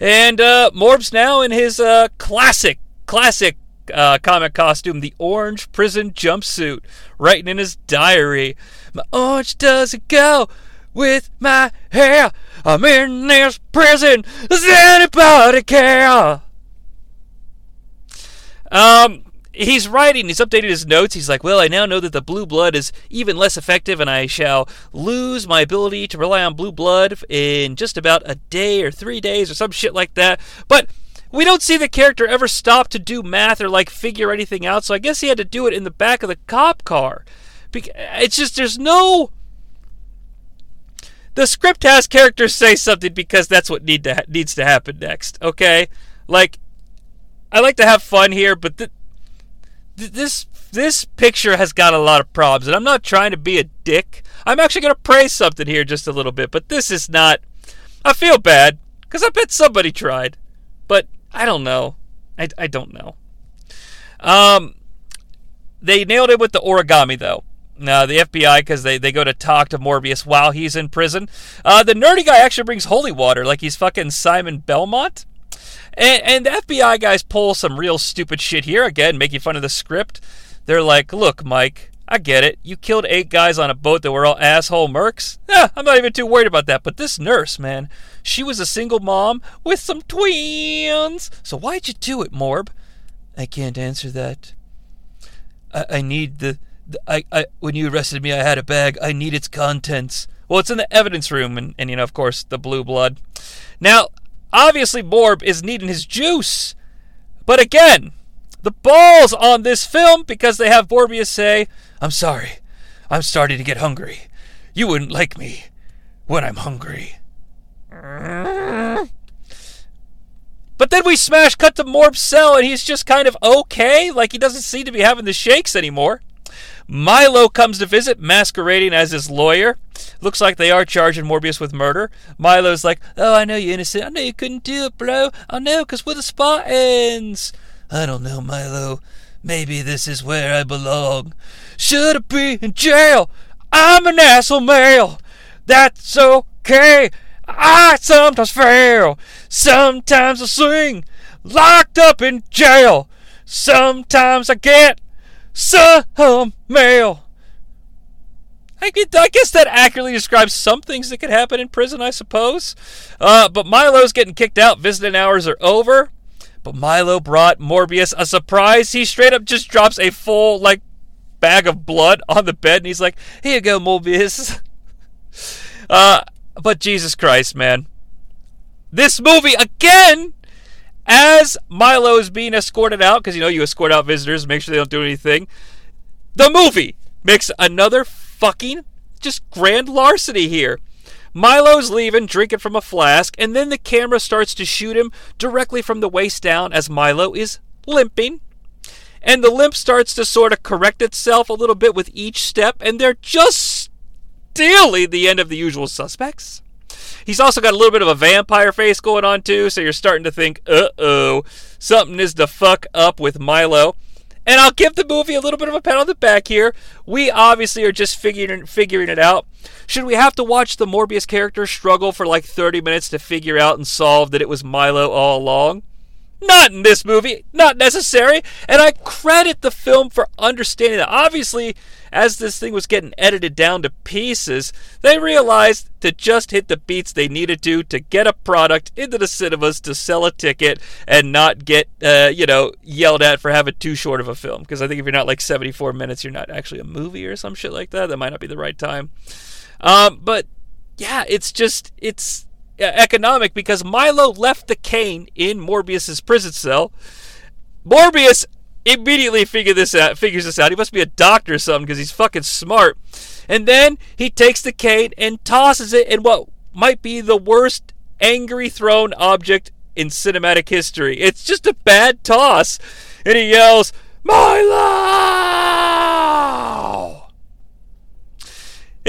And uh, Morb's now in his uh, classic, classic uh, comic costume, the orange prison jumpsuit, writing in his diary. My orange doesn't go with my hair. I'm in this prison. Does anybody care? Um, he's writing, he's updated his notes. He's like, Well, I now know that the blue blood is even less effective, and I shall lose my ability to rely on blue blood in just about a day or three days or some shit like that. But we don't see the character ever stop to do math or like figure anything out, so I guess he had to do it in the back of the cop car. It's just, there's no. The script has characters say something because that's what need to ha- needs to happen next, okay? Like, I like to have fun here, but th- this this picture has got a lot of problems, and I'm not trying to be a dick. I'm actually going to praise something here just a little bit, but this is not. I feel bad because I bet somebody tried, but I don't know. I, I don't know. Um, they nailed it with the origami though. Now the FBI because they, they go to talk to Morbius while he's in prison. Uh, the nerdy guy actually brings holy water like he's fucking Simon Belmont. And, and the FBI guys pull some real stupid shit here again, making fun of the script. They're like, "Look, Mike, I get it. You killed eight guys on a boat that were all asshole mercs. (laughs) Yeah, I'm not even too worried about that. But this nurse, man, she was a single mom with some twins. So why'd you do it, Morb? I can't answer that. I, I need the, the I, I when you arrested me I had a bag. I need its contents. Well, it's in the evidence room and, and you know, of course, the blue blood. Now, obviously Morb is needing his juice. But again, the balls on this film because they have Morbius say, I'm sorry. I'm starting to get hungry. You wouldn't like me when I'm hungry. But then we smash cut to Morb's cell and he's just kind of okay, like he doesn't seem to be having the shakes anymore. Milo comes to visit, masquerading as his lawyer. Looks like they are charging Morbius with murder. Milo's like, Oh, I know you're innocent. I know you couldn't do it, bro. I know, because we're the Spartans. I don't know, Milo. Maybe this is where I belong. Should I be in jail? I'm an asshole male. That's okay. I sometimes fail. Sometimes I sing locked up in jail. Sometimes I get mail. I, I guess that accurately describes some things that could happen in prison, I suppose. Uh, but Milo's getting kicked out. Visiting hours are over. But Milo brought Morbius a surprise. He straight up just drops a full, like, bag of blood on the bed, and he's like, Here you go, Morbius. (laughs) uh, but Jesus Christ, man. This movie, again, as Milo is being escorted out, because you know you escort out visitors, make sure they don't do anything. The movie makes another fucking just grand larceny here. Milo's leaving, drinking from a flask, and then the camera starts to shoot him directly from the waist down as Milo is limping. And the limp starts to sort of correct itself a little bit with each step, and they're just steely the end of the usual suspects. He's also got a little bit of a vampire face going on too, so you're starting to think, uh oh, something is the fuck up with Milo. And I'll give the movie a little bit of a pat on the back here. We obviously are just figuring figuring it out. Should we have to watch the Morbius character struggle for like 30 minutes to figure out and solve that it was Milo all along? Not in this movie, not necessary. And I credit the film for understanding that. Obviously, as this thing was getting edited down to pieces, they realized to just hit the beats they needed to to get a product into the cinemas to sell a ticket and not get, uh, you know, yelled at for having too short of a film. Because I think if you're not like 74 minutes, you're not actually a movie or some shit like that. That might not be the right time. Um, but yeah, it's just, it's Uh, economic because Milo left the cane in Morbius's prison cell. Morbius immediately figure this out, figures this out. He must be a doctor or something because he's fucking smart. And then he takes the cane and tosses it in what might be the worst angry thrown object in cinematic history. It's just a bad toss. And he yells, Milo!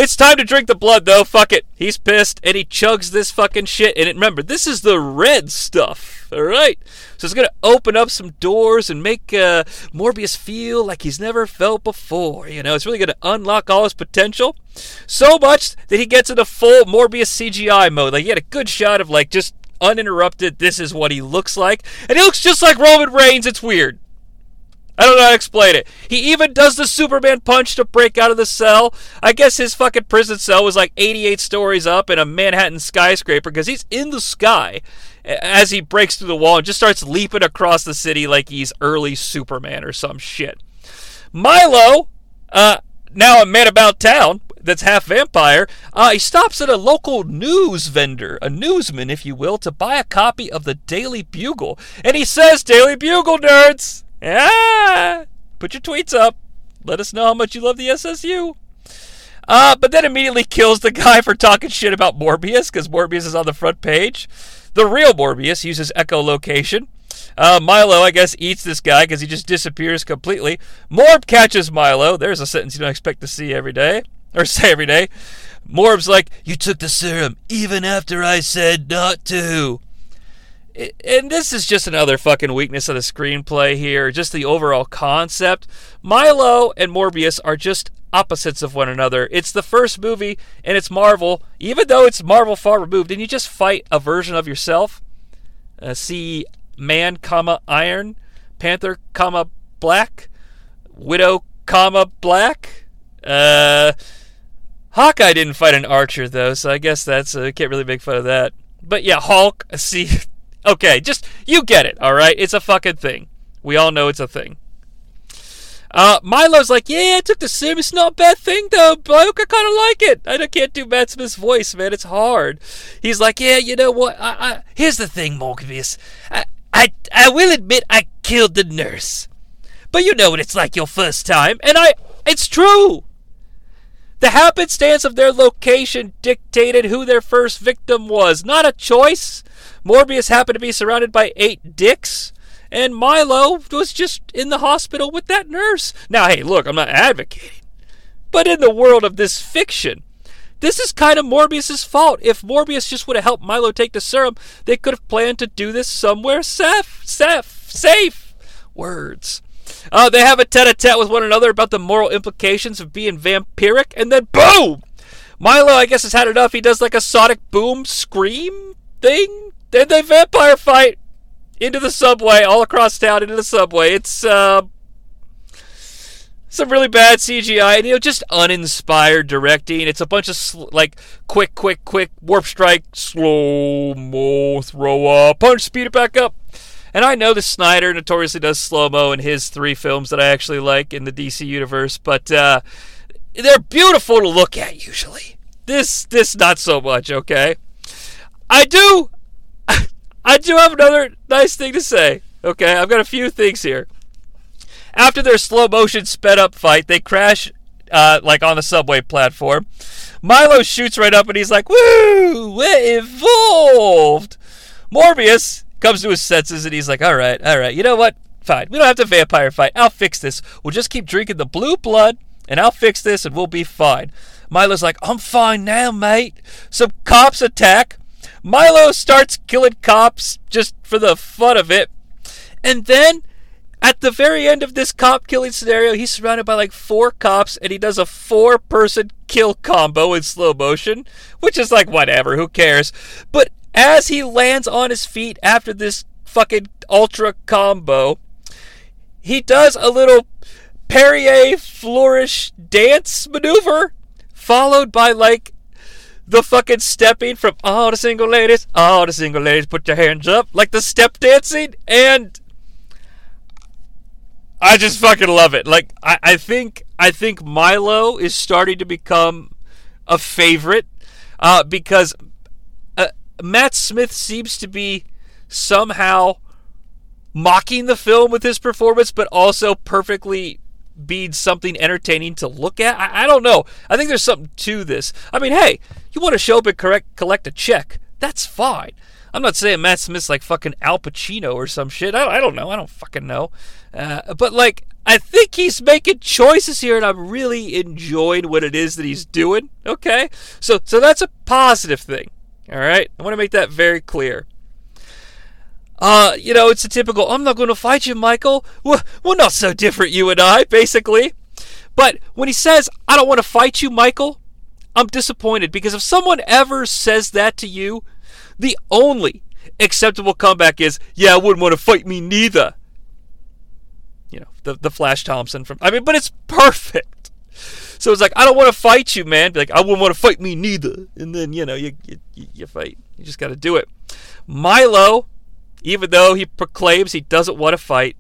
It's time to drink the blood, though. Fuck it. He's pissed, and he chugs this fucking shit. And remember, this is the red stuff, all right? So it's gonna open up some doors and make uh, Morbius feel like he's never felt before. You know, it's really gonna unlock all his potential. So much that he gets into full Morbius CGI mode. Like, he had a good shot of like just uninterrupted. This is what he looks like, and he looks just like Roman Reigns. It's weird. I don't know how to explain it. He even does the Superman punch to break out of the cell. I guess his fucking prison cell was like 88 stories up in a Manhattan skyscraper because he's in the sky as he breaks through the wall and just starts leaping across the city like he's early Superman or some shit. Milo, uh, now a man about town that's half vampire, uh, he stops at a local news vendor, a newsman, if you will, to buy a copy of the Daily Bugle. And he says, Daily Bugle, nerds! Yeah! Put your tweets up. Let us know how much you love the SSU. Uh, but then immediately kills the (laughs) guy for talking shit about Morbius, because Morbius is on the front page. The real Morbius uses echolocation. Uh, Milo, I guess, eats this guy because he just disappears completely. Morb catches Milo. There's a sentence you don't expect to see every day, or (laughs) say every day. Morb's like, You took the serum even after I said not to. And this is just another fucking weakness of the screenplay here, just the overall concept. Milo and Morbius are just opposites of one another. It's the first movie, and it's Marvel, even though it's Marvel far removed, and you just fight a version of yourself. Uh, see man, comma iron, panther, comma black, widow, comma black. Uh, Hawkeye didn't fight an archer though, so I guess that's uh, can't really make fun of that. But yeah, Hulk. (laughs) See, okay, just you get it. All right, it's a fucking thing. We all know it's a thing. Uh, Milo's like, yeah, I took the sim. It's not a bad thing though, bloke. I kind of like it. I can't do Matt Smith's voice, man. It's hard. He's like, yeah, you know what? I, I, here's the thing, Morbius. I, I, I will admit I killed the nurse, but you know what it's like your first time, and I, it's true. The happenstance of their location dictated who their first victim was. Not a choice. Morbius happened to be surrounded by eight dicks, and Milo was just in the hospital with that nurse. Now, hey, look, I'm not advocating, but in the world of this fiction, this is kind of Morbius's fault. If Morbius just would have helped Milo take the serum, they could have planned to do this somewhere safe, safe, safe. Words. Uh, they have a tete-a-tete with one another about the moral implications of being vampiric, and then boom! Milo, I guess, has had enough. He does like a sonic boom scream thing. Then they vampire fight into the subway, all across town into the subway. It's uh, some really bad CGI, and you know, just uninspired directing. It's a bunch of sl- like quick, quick, quick warp strike, slow mo, throw up, punch, speed it back up. And I know that Snyder notoriously does slow mo in his three films that I actually like in the DC universe, but uh, they're beautiful to look at usually. This, this not so much. Okay, I do, I do have another nice thing to say. Okay, I've got a few things here. After their slow motion sped up fight, they crash uh, like on the subway platform. Milo shoots right up and he's like, "Woo! We're evolved." Morbius comes to his senses and he's like, "All right, all right. You know what? Fine. We don't have to vampire fight. I'll fix this. We'll just keep drinking the blue blood, and I'll fix this, and we'll be fine." Milo's like, "I'm fine now, mate." Some cops attack. Milo starts killing cops just for the fun of it, and then at the very end of this cop killing scenario, he's surrounded by like four cops and he does a four person kill combo in slow motion, which is like whatever, who cares? But as he lands on his feet after this fucking ultra combo, he does a little Perrier flourish dance maneuver, followed by like the fucking stepping from all the single ladies, all the single ladies, put your hands up, like the step dancing, and I just fucking love it. Like I, I think I think Milo is starting to become a favorite uh, because uh, Matt Smith seems to be somehow mocking the film with his performance, but also perfectly being something entertaining to look at. I, I don't know. I think there's something to this. I mean, hey, you want to show up and correct, collect a check? That's fine. I'm not saying Matt Smith's like fucking Al Pacino or some shit. I, I don't know. I don't fucking know. Uh, but like, I think he's making choices here, and I'm really enjoying what it is that he's doing. Okay, so so that's a positive thing. All right, I want to make that very clear. Uh, you know, it's a typical. I'm not going to fight you, Michael. We're, we're not so different, you and I, basically. But when he says, "I don't want to fight you, Michael," I'm disappointed because if someone ever says that to you, the only acceptable comeback is, "Yeah, I wouldn't want to fight me neither." you know, the the Flash Thompson from. I mean, but it's perfect. So it's like I don't want to fight you, man. Be like I wouldn't want to fight me neither. And then you know you you, you fight. You just got to do it. Milo, even though he proclaims he doesn't want to fight,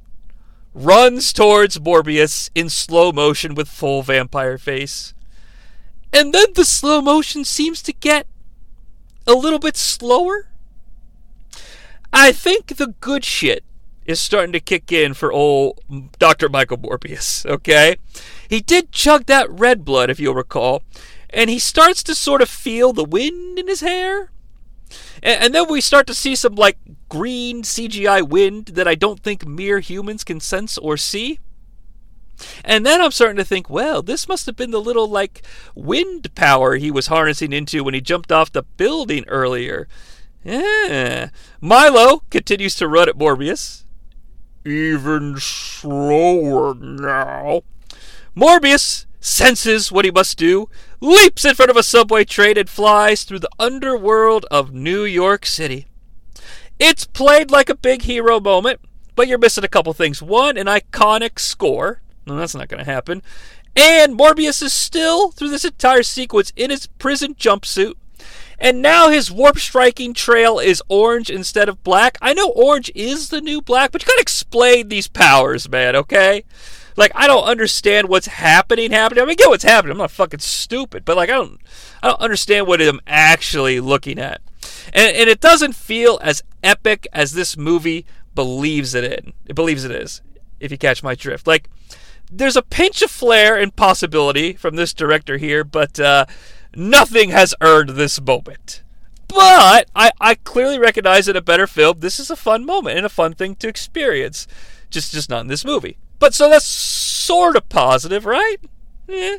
runs towards Morbius in slow motion with full vampire face. And then the slow motion seems to get a little bit slower. I think the good shit is starting to kick in for old Dr. Michael Morbius, okay? He did chug that red blood, if you'll recall, and he starts to sort of feel the wind in his hair. And, and then we start to see some, like, green CGI wind that I don't think mere humans can sense or see. And then I'm starting to think, well, this must have been the little, like, wind power he was harnessing into when he jumped off the building earlier. Yeah. Milo continues to run at Morbius. Even slower now. Morbius senses what he must do, leaps in front of a subway train, and flies through the underworld of New York City. It's played like a big hero moment, but you're missing a couple things. One, an iconic score. No, that's not going to happen. And Morbius is still, through this entire sequence, in his prison jumpsuit. And now his warp striking trail is orange instead of black. I know orange is the new black, but you gotta explain these powers, man, okay? Like I don't understand what's happening happening. I mean I get what's happening. I'm not fucking stupid, but like I don't I don't understand what I'm actually looking at. And and it doesn't feel as epic as this movie believes it in. It believes it is, if you catch my drift. Like there's a pinch of flair and possibility from this director here, but uh nothing has earned this moment. But I, I clearly recognize in a better film, this is a fun moment and a fun thing to experience. Just just not in this movie. But so that's sort of positive, right? Yeah.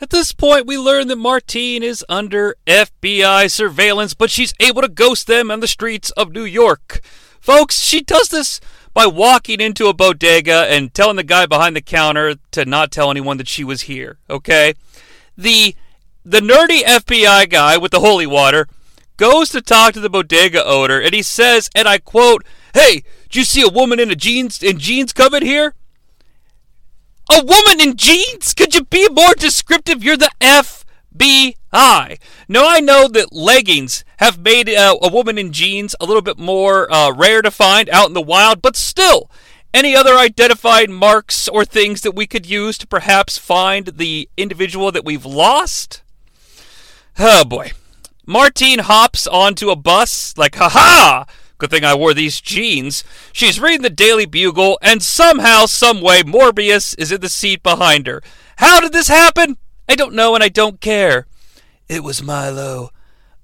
At this point, we learn that Martine is under FBI surveillance, but she's able to ghost them on the streets of New York. Folks, she does this by walking into a bodega and telling the guy behind the counter to not tell anyone that she was here, okay? The the nerdy FBI guy with the holy water goes to talk to the bodega owner and he says, and I quote, Hey, do you see a woman in a jeans in jeans coming here? A woman in jeans? Could you be more descriptive? You're the FBI. Now I know that leggings have made uh, a woman in jeans a little bit more uh, rare to find out in the wild, but still, any other identified marks or things that we could use to perhaps find the individual that we've lost? Oh boy. Martine hops onto a bus like, haha! Good thing I wore these jeans. She's reading the Daily Bugle, and somehow, someway, Morbius is in the seat behind her. How did this happen? I don't know, and I don't care. It was Milo.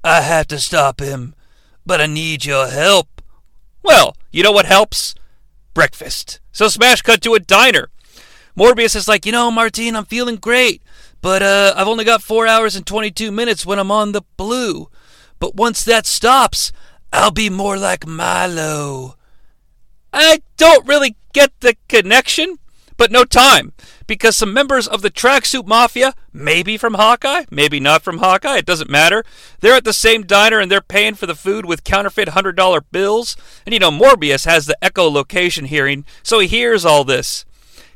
I have to stop him, but I need your help. Well, you know what helps? Breakfast. So smash cut to a diner. Morbius is like, you know, Martine, I'm feeling great. But uh, I've only got four hours and 22 minutes when I'm on the blue. But once that stops, I'll be more like Milo. I don't really get the connection, but no time. Because some members of the Tracksuit Mafia, maybe from Hawkeye, maybe not from Hawkeye, it doesn't matter. They're at the same diner and they're paying for the food with counterfeit $100 bills. And you know, Morbius has the echolocation hearing, so he hears all this.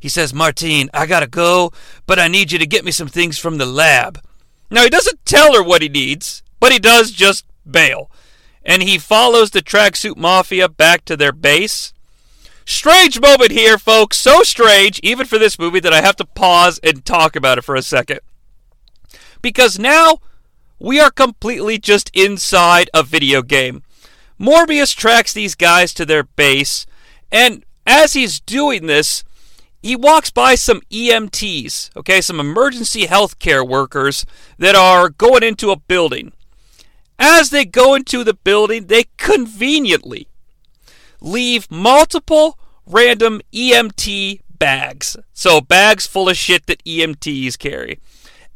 He says, Martine, I gotta go, but I need you to get me some things from the lab. Now, he doesn't tell her what he needs, but he does just bail. And he follows the tracksuit mafia back to their base. Strange moment here, folks. So strange, even for this movie, that I have to pause and talk about it for a second. Because now we are completely just inside a video game. Morbius tracks these guys to their base, and as he's doing this, he walks by some EMTs, okay, some emergency healthcare workers that are going into a building. As they go into the building, they conveniently leave multiple random EMT bags. So, bags full of shit that EMTs carry.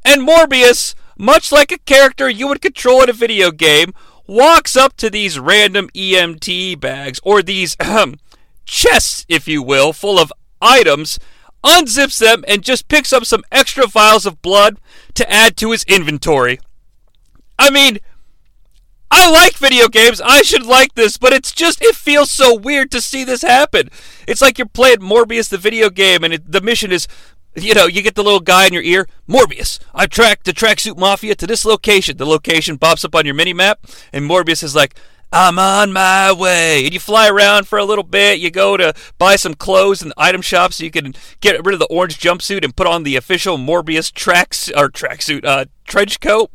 And Morbius, much like a character you would control in a video game, walks up to these random EMT bags, or these chests, if you will, full of items, unzips them, and just picks up some extra vials of blood to add to his inventory. I mean, I like video games. I should like this, but it's just it feels so weird to see this happen. It's like you're playing Morbius the video game, and it, the mission is, you know, you get the little guy in your ear, Morbius. I tracked the tracksuit mafia to this location. The location pops up on your mini map, and Morbius is like. I'm on my way. And you fly around for a little bit. You go to buy some clothes in the item shop so you can get rid of the orange jumpsuit and put on the official Morbius tracks or tracksuit uh, trench coat.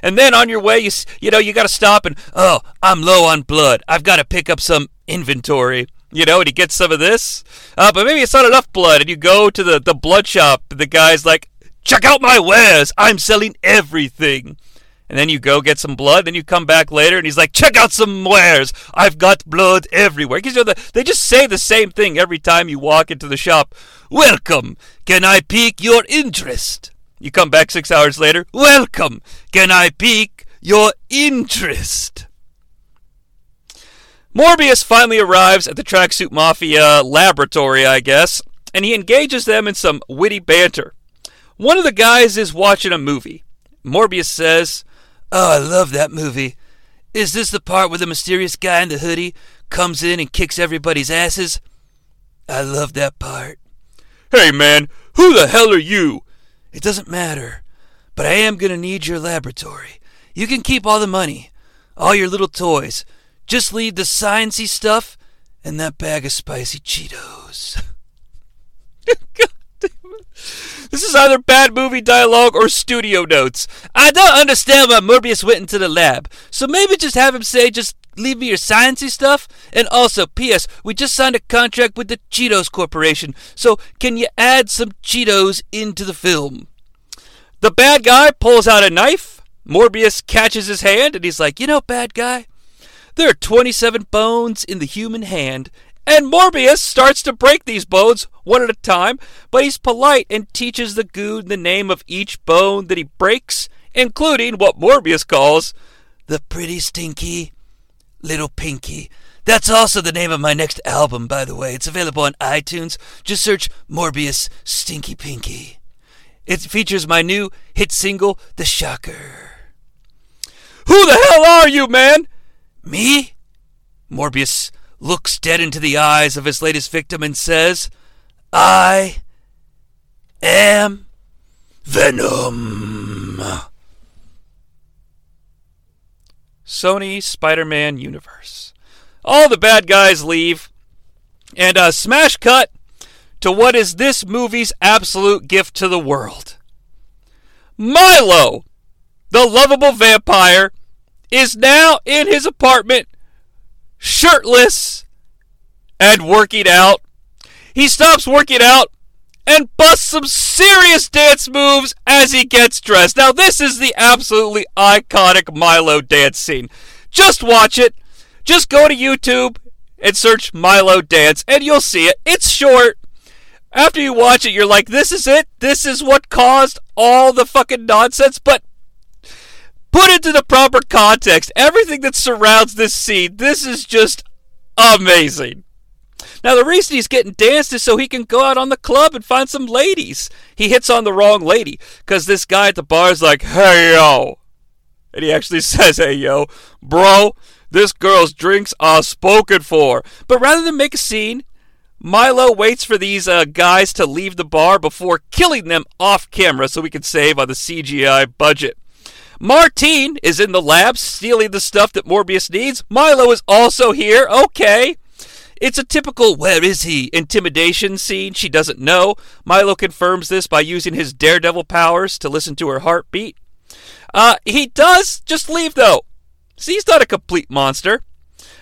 And then on your way, you you know you got to stop and oh, I'm low on blood. I've got to pick up some inventory. You know, and he gets some of this, uh, but maybe it's not enough blood. And you go to the the blood shop. And the guy's like, "Check out my wares. I'm selling everything." And then you go get some blood. Then you come back later, and he's like, "Check out some wares. I've got blood everywhere." Because you know, the, they just say the same thing every time you walk into the shop. Welcome. Can I pique your interest? You come back six hours later. Welcome. Can I pique your interest? Morbius finally arrives at the Tracksuit Mafia laboratory, I guess, and he engages them in some witty banter. One of the guys is watching a movie. Morbius says, Oh, I love that movie. Is this the part where the mysterious guy in the hoodie comes in and kicks everybody's asses? I love that part. Hey, man, who the hell are you? It doesn't matter, but I am going to need your laboratory. You can keep all the money, all your little toys. Just leave the sciencey stuff and that bag of spicy Cheetos. (laughs) This is either bad movie dialogue or studio notes. I don't understand why Morbius went into the lab. So maybe just have him say, just leave me your sciencey stuff. And also, P.S. We just signed a contract with the Cheetos Corporation. So can you add some Cheetos into the film? The bad guy pulls out a knife. Morbius catches his hand and he's like, you know, bad guy, there are 27 bones in the human hand, and Morbius starts to break these bones one at a time, but he's polite and teaches the goon the name of each bone that he breaks, including what Morbius calls the pretty stinky little pinky. That's also the name of my next album, by the way. It's available on iTunes. Just search Morbius Stinky Pinky. It features my new hit single, The Shocker. Who the hell are you, man? Me? Morbius looks dead into the eyes of his latest victim and says, I am Venom. Sony Spider Man Universe. All the bad guys leave, and a smash cut to what is this movie's absolute gift to the world. Milo, the lovable vampire, is now in his apartment, shirtless and working out. He stops working out and busts some serious dance moves as he gets dressed. Now, this is the absolutely iconic Milo dance scene. Just watch it. Just go to YouTube and search Milo dance, and you'll see it. It's short. After you watch it, you're like, this is it? This is what caused all the fucking nonsense? But put into the proper context, everything that surrounds this scene, this is just amazing. Now, the reason he's getting danced is so he can go out on the club and find some ladies. He hits on the wrong lady because this guy at the bar is like, hey, yo. And he actually (laughs) says, hey, yo, bro, this girl's drinks are spoken for. But rather than make a scene, Milo waits for these uh, guys to leave the bar before killing them off camera so we can save on the CGI budget. Martine is in the lab stealing the stuff that Morbius needs. Milo is also here. Okay. It's a typical where is he intimidation scene. She doesn't know. Milo confirms this by using his daredevil powers to listen to her heartbeat. Uh, he does just leave though. See, he's not a complete monster.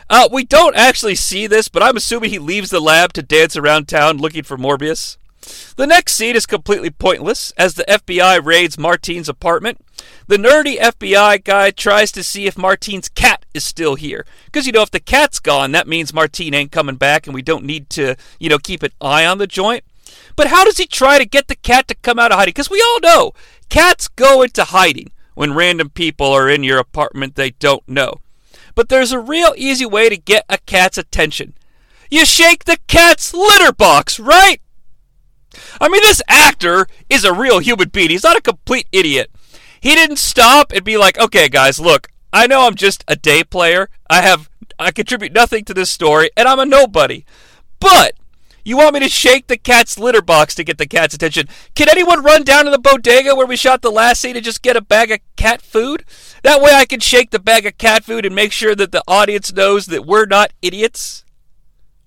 Uh, we don't actually see this, but I'm assuming he leaves the lab to dance around town looking for Morbius. The next scene is completely pointless as the FBI raids Martine's apartment. The nerdy FBI guy tries to see if Martine's cat is still here. Because, you know, if the cat's gone, that means Martine ain't coming back and we don't need to, you know, keep an eye on the joint. But how does he try to get the cat to come out of hiding? Because we all know cats go into hiding when random people are in your apartment they don't know. But there's a real easy way to get a cat's attention. You shake the cat's litter box, right? I mean, this actor is a real human being. He's not a complete idiot. He didn't stop and be like, okay, guys, look, I know I'm just a day player. I have I contribute nothing to this story, and I'm a nobody. But you want me to shake the cat's litter box to get the cat's attention? Can anyone run down to the bodega where we shot the last scene and just get a bag of cat food? That way I can shake the bag of cat food and make sure that the audience knows that we're not idiots.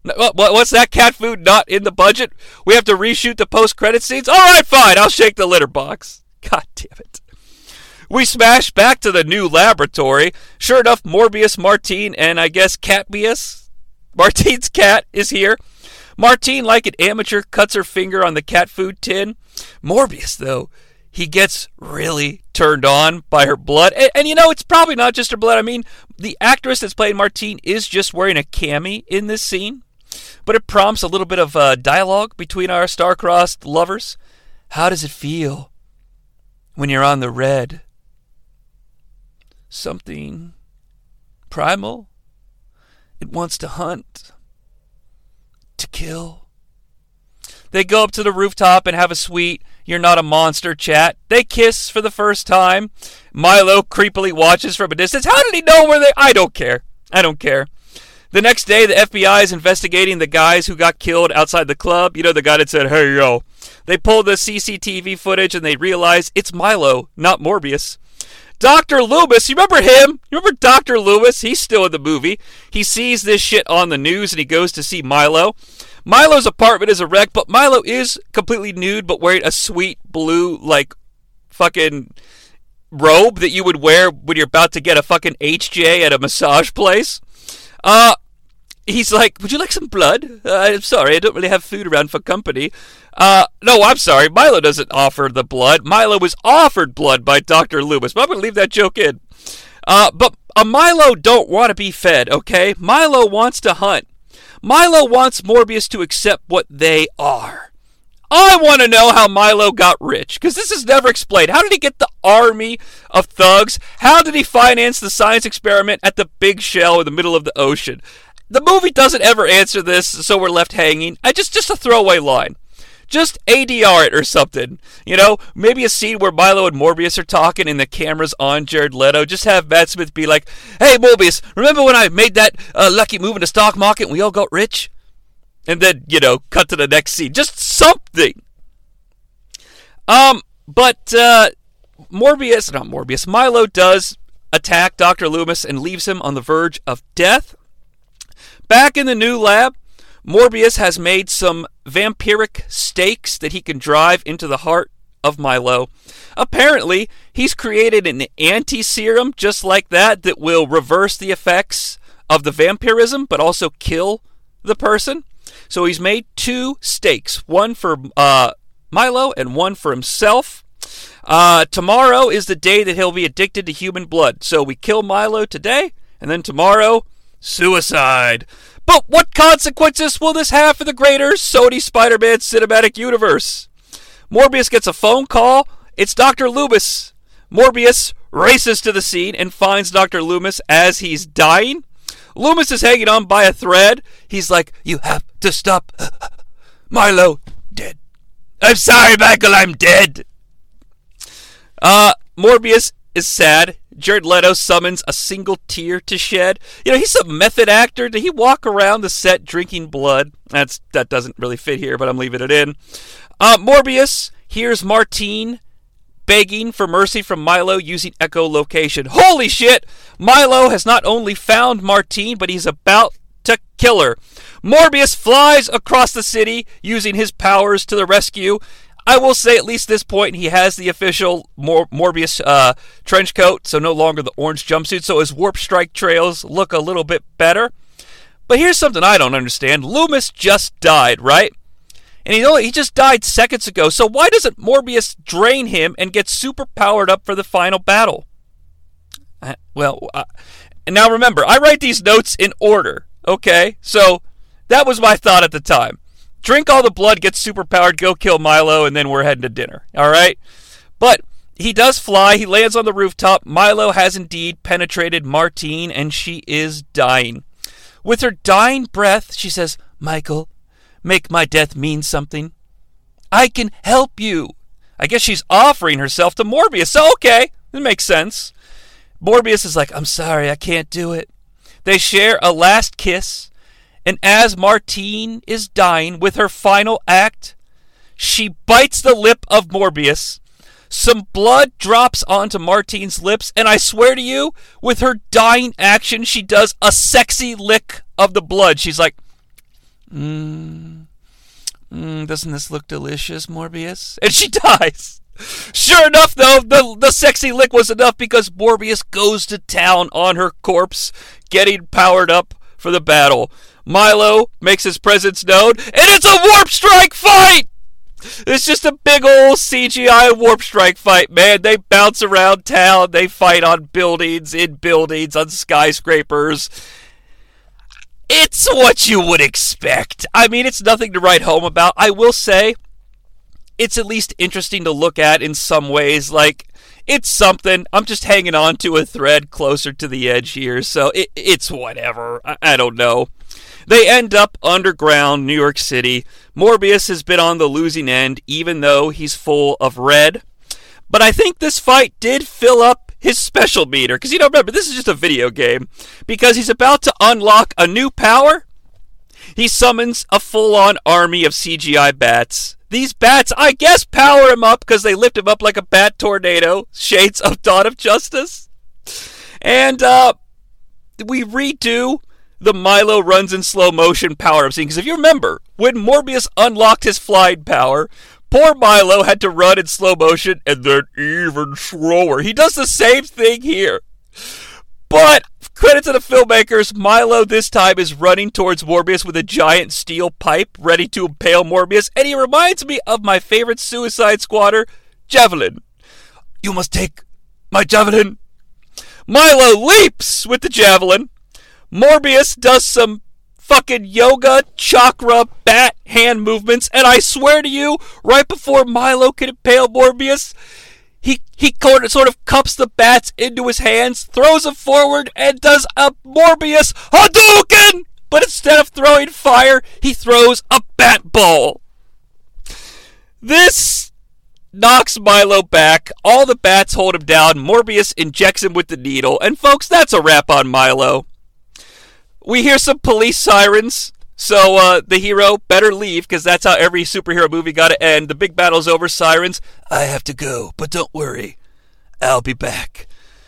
What's that cat food not in the budget? We have to reshoot the post credit scenes? All right, fine. I'll shake the litter box. (laughs) God damn it. We smash back to the new laboratory. Sure enough, Morbius, Martine, and I guess Catbius, Martine's cat, is here. Martine, like an amateur, cuts her finger on the cat food tin. Morbius, though, he gets really turned on by her blood. And, and you know, it's probably not just her blood. I mean, the actress that's playing Martine is just wearing a cami in this scene. But it prompts a little bit of uh, dialogue between our star-crossed lovers. How does it feel when you're on the red? Something primal. It wants to hunt, to kill. They go up to the rooftop and have a sweet You're Not a Monster chat. They kiss for the first time. Milo creepily watches from a distance. How did he know where they. I don't care. I don't care. The next day, the FBI is investigating the guys who got killed outside the club. You know, the guy that said, hey, yo. They pull the CCTV footage and they realize it's Milo, not Morbius. Dr. Loomis, you remember him? You remember Dr. Loomis? He's still in the movie. He sees this shit on the news and he goes to see Milo. Milo's apartment is a wreck, but Milo is completely nude but wearing a sweet blue, like, fucking robe that you would wear when you're about to get a fucking HJ at a massage place. Uh, he's like, "Would you like some blood?" Uh, I'm sorry, I don't really have food around for company. Uh, no, I'm sorry. Milo doesn't offer the blood. Milo was offered blood by Doctor Loomis. But I'm gonna leave that joke in. Uh, but a Milo don't want to be fed. Okay, Milo wants to hunt. Milo wants Morbius to accept what they are. I want to know how Milo got rich, because this is never explained. How did he get the army of thugs? How did he finance the science experiment at the big shell in the middle of the ocean? The movie doesn't ever answer this, so we're left hanging. I just just a throwaway line. Just ADR it or something. You know, maybe a scene where Milo and Morbius are talking and the camera's on Jared Leto. Just have Matt Smith be like, "Hey, Morbius, remember when I made that uh, lucky move in the stock market and we all got rich?" And then you know, cut to the next scene. Just something. Um, but uh, Morbius, not Morbius, Milo does attack Dr. Loomis and leaves him on the verge of death. Back in the new lab, Morbius has made some vampiric stakes that he can drive into the heart of Milo. Apparently, he's created an anti serum just like that that will reverse the effects of the vampirism but also kill the person. So he's made two stakes one for uh, Milo and one for himself. Uh, tomorrow is the day that he'll be addicted to human blood. So we kill Milo today, and then tomorrow, suicide. But what consequences will this have for the greater Sony Spider Man cinematic universe? Morbius gets a phone call. It's Dr. Loomis. Morbius races to the scene and finds Dr. Loomis as he's dying. Loomis is hanging on by a thread. He's like, You have to stop. (laughs) Milo, dead. I'm sorry, Michael, I'm dead. Uh, Morbius is sad. Jared Leto summons a single tear to shed. You know, he's a method actor. Did he walk around the set drinking blood? That's that doesn't really fit here, but I'm leaving it in. Uh, Morbius hears Martine begging for mercy from Milo using echolocation. Holy shit! Milo has not only found Martine, but he's about to kill her. Morbius flies across the city using his powers to the rescue. I will say, at least this point, he has the official Mor- Morbius uh, trench coat, so no longer the orange jumpsuit, so his warp strike trails look a little bit better. But here's something I don't understand. Loomis just died, right? And he only he just died seconds ago. So why doesn't Morbius drain him and get super powered up for the final battle? Uh, well, uh, and now remember, I write these notes in order. Okay, so that was my thought at the time. Drink all the blood, get super powered, go kill Milo, and then we're heading to dinner. All right, but he does fly. He lands on the rooftop. Milo has indeed penetrated Martine, and she is dying. With her dying breath, she says, Michael, make my death mean something. I can help you. I guess she's offering herself to Morbius. So, okay, it makes sense. Morbius is like, I'm sorry, I can't do it. They share a last kiss, and as Martine is dying with her final act, she bites the lip of Morbius. Some blood drops onto Martine's lips, and I swear to you, with her dying action, she does a sexy lick of the blood. She's like, Mmm, mm, doesn't this look delicious, Morbius? (laughs) And she dies. Sure enough, though, the, the sexy lick was enough because Morbius goes to town on her corpse, getting powered up for the battle. Milo makes his presence known, and it's a warp strike fight! It's just a big old CGI warp strike fight, man. They bounce around town, they fight on buildings, in buildings, on skyscrapers. It's what you would expect. I mean, it's nothing to write home about. I will say, it's at least interesting to look at in some ways. Like, it's something. I'm just hanging on to a thread closer to the edge here, so it, it's whatever. I, I don't know. They end up underground, New York City. Morbius has been on the losing end, even though he's full of red. But I think this fight did fill up his special meter, because you know, remember, this is just a video game. Because he's about to unlock a new power. He summons a full on army of CGI bats. These bats, I guess, power him up because they lift him up like a bat tornado. Shades of Dawn of Justice. And uh, we redo the Milo runs in slow motion power up scene. Because if you remember, when Morbius unlocked his flying power, poor Milo had to run in slow motion and then even slower. He does the same thing here. But credit to the filmmakers, Milo this time is running towards Morbius with a giant steel pipe ready to impale Morbius, and he reminds me of my favorite Suicide Squatter, Javelin. You must take my javelin. Milo leaps with the javelin. Morbius does some fucking yoga chakra bat hand movements, and I swear to you, right before Milo can impale Morbius, he he sort of cups the bats into his hands, throws them forward, and does a Morbius Hadouken! But instead of throwing fire, he throws a bat ball. This knocks Milo back. All the bats hold him down. Morbius injects him with the needle. And folks, that's a wrap on Milo. We hear some police sirens. So uh, the hero better leave because that's how every superhero movie got to end. The big battle's over, sirens. I have to go, but don't worry. I'll be back.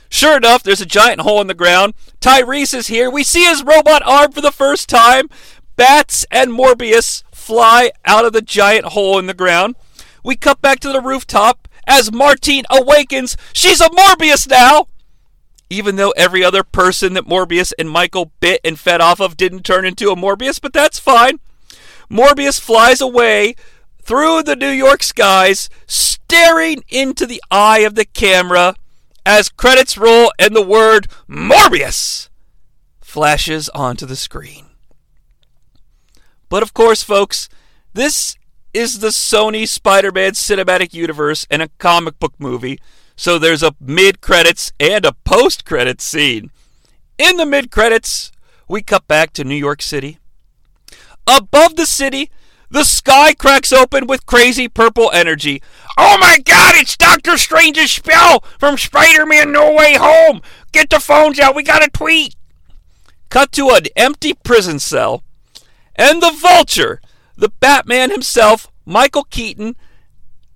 Sure enough, there's a giant hole in the ground. Tyrese is here. We see his robot arm for the first time. Bats and Morbius fly out of the giant hole in the ground. We cut back to the rooftop as Martine awakens. She's a Morbius now! Even though every other person that Morbius and Michael bit and fed off of didn't turn into a Morbius, but that's fine. Morbius flies away through the New York skies, staring into the eye of the camera as credits roll and the word Morbius flashes onto the screen. But of course, folks, this is the Sony Spider Man cinematic universe and a comic book movie, so there's a mid credits and a post credits scene. In the mid credits, we cut back to New York City. Above the city, the sky cracks open with crazy purple energy. Oh my god, it's Doctor Strange's spell from Spider Man No Way Home! Get the phones out, we got a tweet! Cut to an empty prison cell. And the vulture, the Batman himself, Michael Keaton,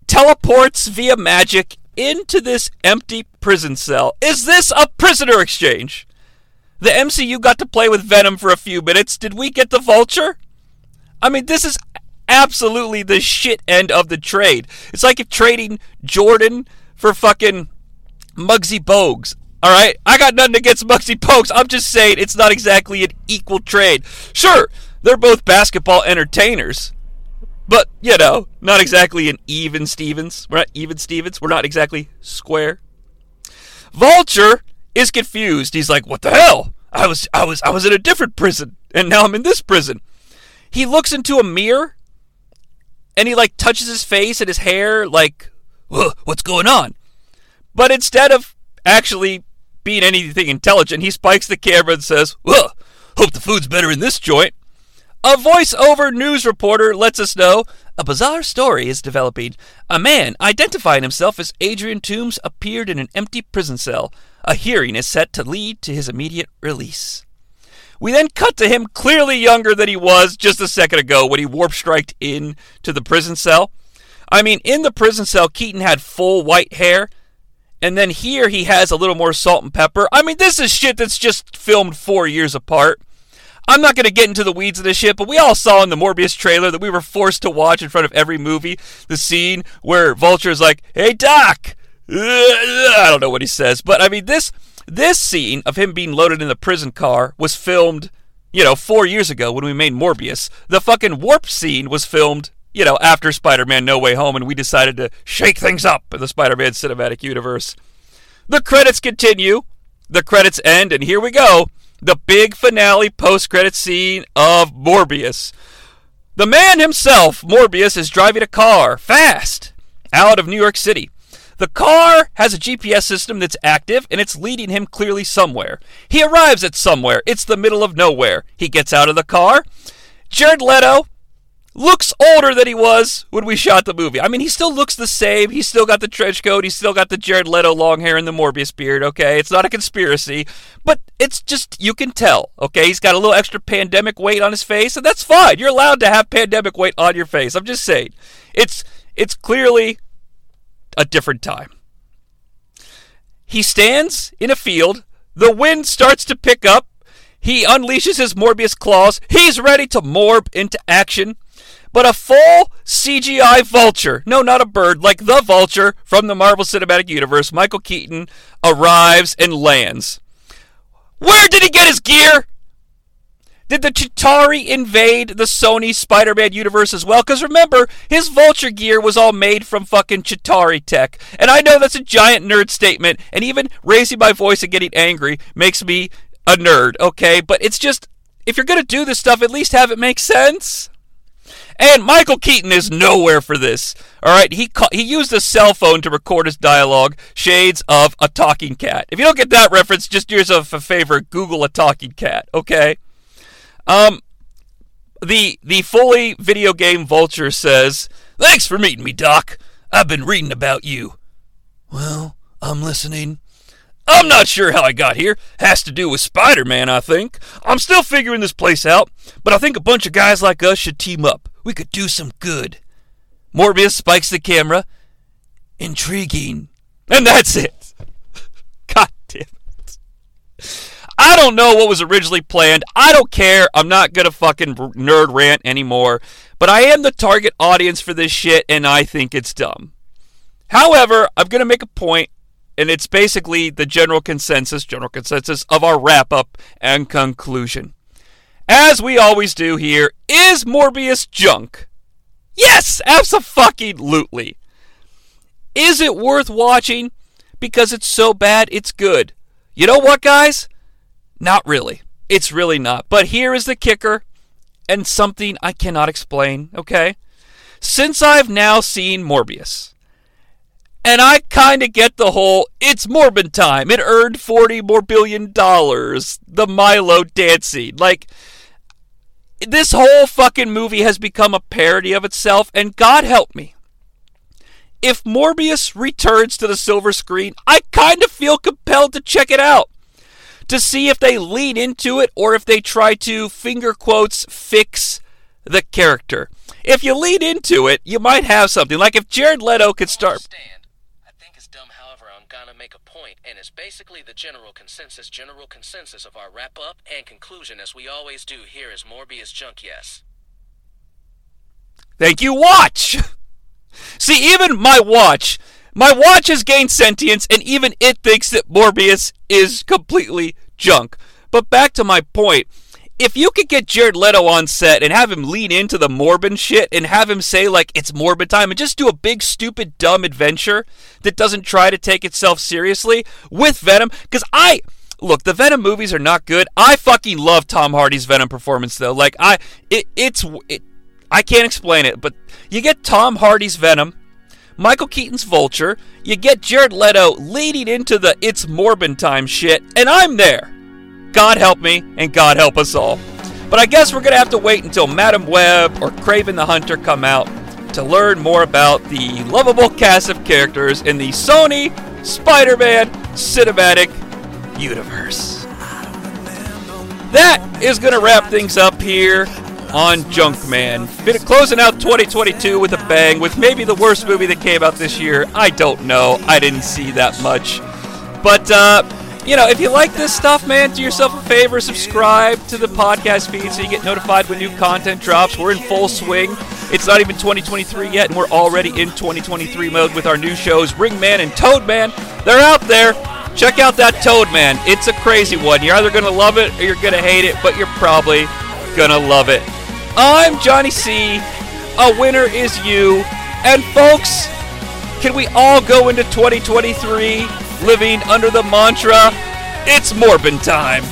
teleports via magic into this empty prison cell. Is this a prisoner exchange? The MCU got to play with Venom for a few minutes. Did we get the vulture? I mean, this is absolutely the shit end of the trade. It's like if trading Jordan for fucking Muggsy Bogues. All right, I got nothing against Muggsy Bogues. I'm just saying it's not exactly an equal trade. Sure, they're both basketball entertainers, but you know, not exactly an even Stevens. We're not even Stevens. We're not exactly square. Vulture is confused. He's like, "What the hell? I was, I was, I was in a different prison, and now I'm in this prison." He looks into a mirror and he like touches his face and his hair like what's going on but instead of actually being anything intelligent he spikes the camera and says hope the food's better in this joint a voiceover news reporter lets us know a bizarre story is developing. A man identifying himself as Adrian Toomes appeared in an empty prison cell. A hearing is set to lead to his immediate release. We then cut to him clearly younger than he was just a second ago when he warp striked in to the prison cell. I mean, in the prison cell, Keaton had full white hair, and then here he has a little more salt and pepper. I mean, this is shit that's just filmed four years apart. I'm not going to get into the weeds of this shit, but we all saw in the Morbius trailer that we were forced to watch in front of every movie the scene where Vulture is like, "Hey Doc," (laughs) I don't know what he says, but I mean this this scene of him being loaded in the prison car was filmed, you know, four years ago when we made Morbius. The fucking warp scene was filmed, you know, after Spider-Man: No Way Home, and we decided to shake things up in the Spider-Man cinematic universe. The credits continue. The credits end, and here we go the big finale post credit scene of Morbius. The man himself, Morbius, is driving a car fast out of New York City. The car has a GPS system that's active and it's leading him clearly somewhere. He arrives at somewhere. It's the middle of nowhere. He gets out of the car. Jared Leto looks older than he was when we shot the movie. I mean, he still looks the same. He's still got the trench coat. He's still got the Jared Leto long hair and the Morbius beard. Okay, it's not a conspiracy, but it's just you can tell. Okay, he's got a little extra pandemic weight on his face, and that's fine. You're allowed to have pandemic weight on your face. I'm just saying, it's it's clearly a different time. He stands in a field. The wind starts to pick up. He unleashes his Morbius claws. He's ready to morb into action but a full CGI vulture. No, not a bird, like the vulture from the Marvel Cinematic Universe. Michael Keaton arrives and lands. Where did he get his gear? Did the Chitauri invade the Sony Spider Man universe as well? Because remember, his vulture gear was all made from fucking Chitauri tech. And I know that's a giant nerd statement, and even raising my voice and getting angry makes me a nerd, okay? But it's just, if you're gonna do this stuff, at least have it make sense. And Michael Keaton is nowhere for this. All right, he ca- he used a cell phone to record his dialogue. Shades of a talking cat. If you don't get that reference, just do yourself a favor. Google a talking cat. Okay. Um, the the fully video game vulture says, "Thanks for meeting me, Doc. I've been reading about you." Well, I'm listening. I'm not sure how I got here. Has to do with Spider Man, I think. I'm still figuring this place out, but I think a bunch of guys like us should team up. We could do some good. Morbius spikes the camera. Intriguing. And that's it. (laughs) God damn it. I don't know what was originally planned. I don't care. I'm not going to fucking nerd rant anymore. But I am the target audience for this shit, and I think it's dumb. However, I'm going to make a point and it's basically the general consensus, general consensus of our wrap up and conclusion. As we always do here, is Morbius junk? Yes, absolutely. Is it worth watching? Because it's so bad, it's good. You know what, guys? Not really. It's really not. But here is the kicker, and something I cannot explain, okay? Since I've now seen Morbius, and I kind of get the whole it's Morbin time. It earned 40 more billion dollars. The Milo dancing. Like, this whole fucking movie has become a parody of itself, and God help me. If Morbius returns to the silver screen, I kind of feel compelled to check it out. To see if they lean into it or if they try to, finger quotes, fix the character. If you lean into it, you might have something. Like if Jared Leto could start. Understand. I think it's dumb, however, I'm gonna make a point, and it's basically the general consensus, general consensus of our wrap up and conclusion, as we always do here is Morbius junk, yes. Thank you, watch! (laughs) See, even my watch, my watch has gained sentience, and even it thinks that Morbius is completely junk. But back to my point. If you could get Jared Leto on set and have him lean into the Morbin shit and have him say, like, it's Morbin time and just do a big, stupid, dumb adventure that doesn't try to take itself seriously with Venom, because I. Look, the Venom movies are not good. I fucking love Tom Hardy's Venom performance, though. Like, I. It, it's. It, I can't explain it, but you get Tom Hardy's Venom, Michael Keaton's Vulture, you get Jared Leto leading into the It's Morbin time shit, and I'm there. God help me, and God help us all. But I guess we're gonna have to wait until Madame Web or Kraven the Hunter come out to learn more about the lovable cast of characters in the Sony Spider Man Cinematic universe. That is going to wrap things up here on Junkman. Fin- Closing out 2022 with a bang, with maybe the worst movie that came out this year. I don't know. I didn't see that much. But, uh, you know, if you like this stuff, man, do yourself a favor, subscribe to the podcast feed so you get notified when new content drops. We're in full swing. It's not even 2023 yet, and we're already in 2023 mode with our new shows, Ringman and Toadman. They're out there. Check out that Toadman. It's a crazy one. You're either going to love it or you're going to hate it, but you're probably going to love it. I'm Jonnie Sea. A winner is you. And folks, can we all go into 2023 living under the mantra, it's Morbin time?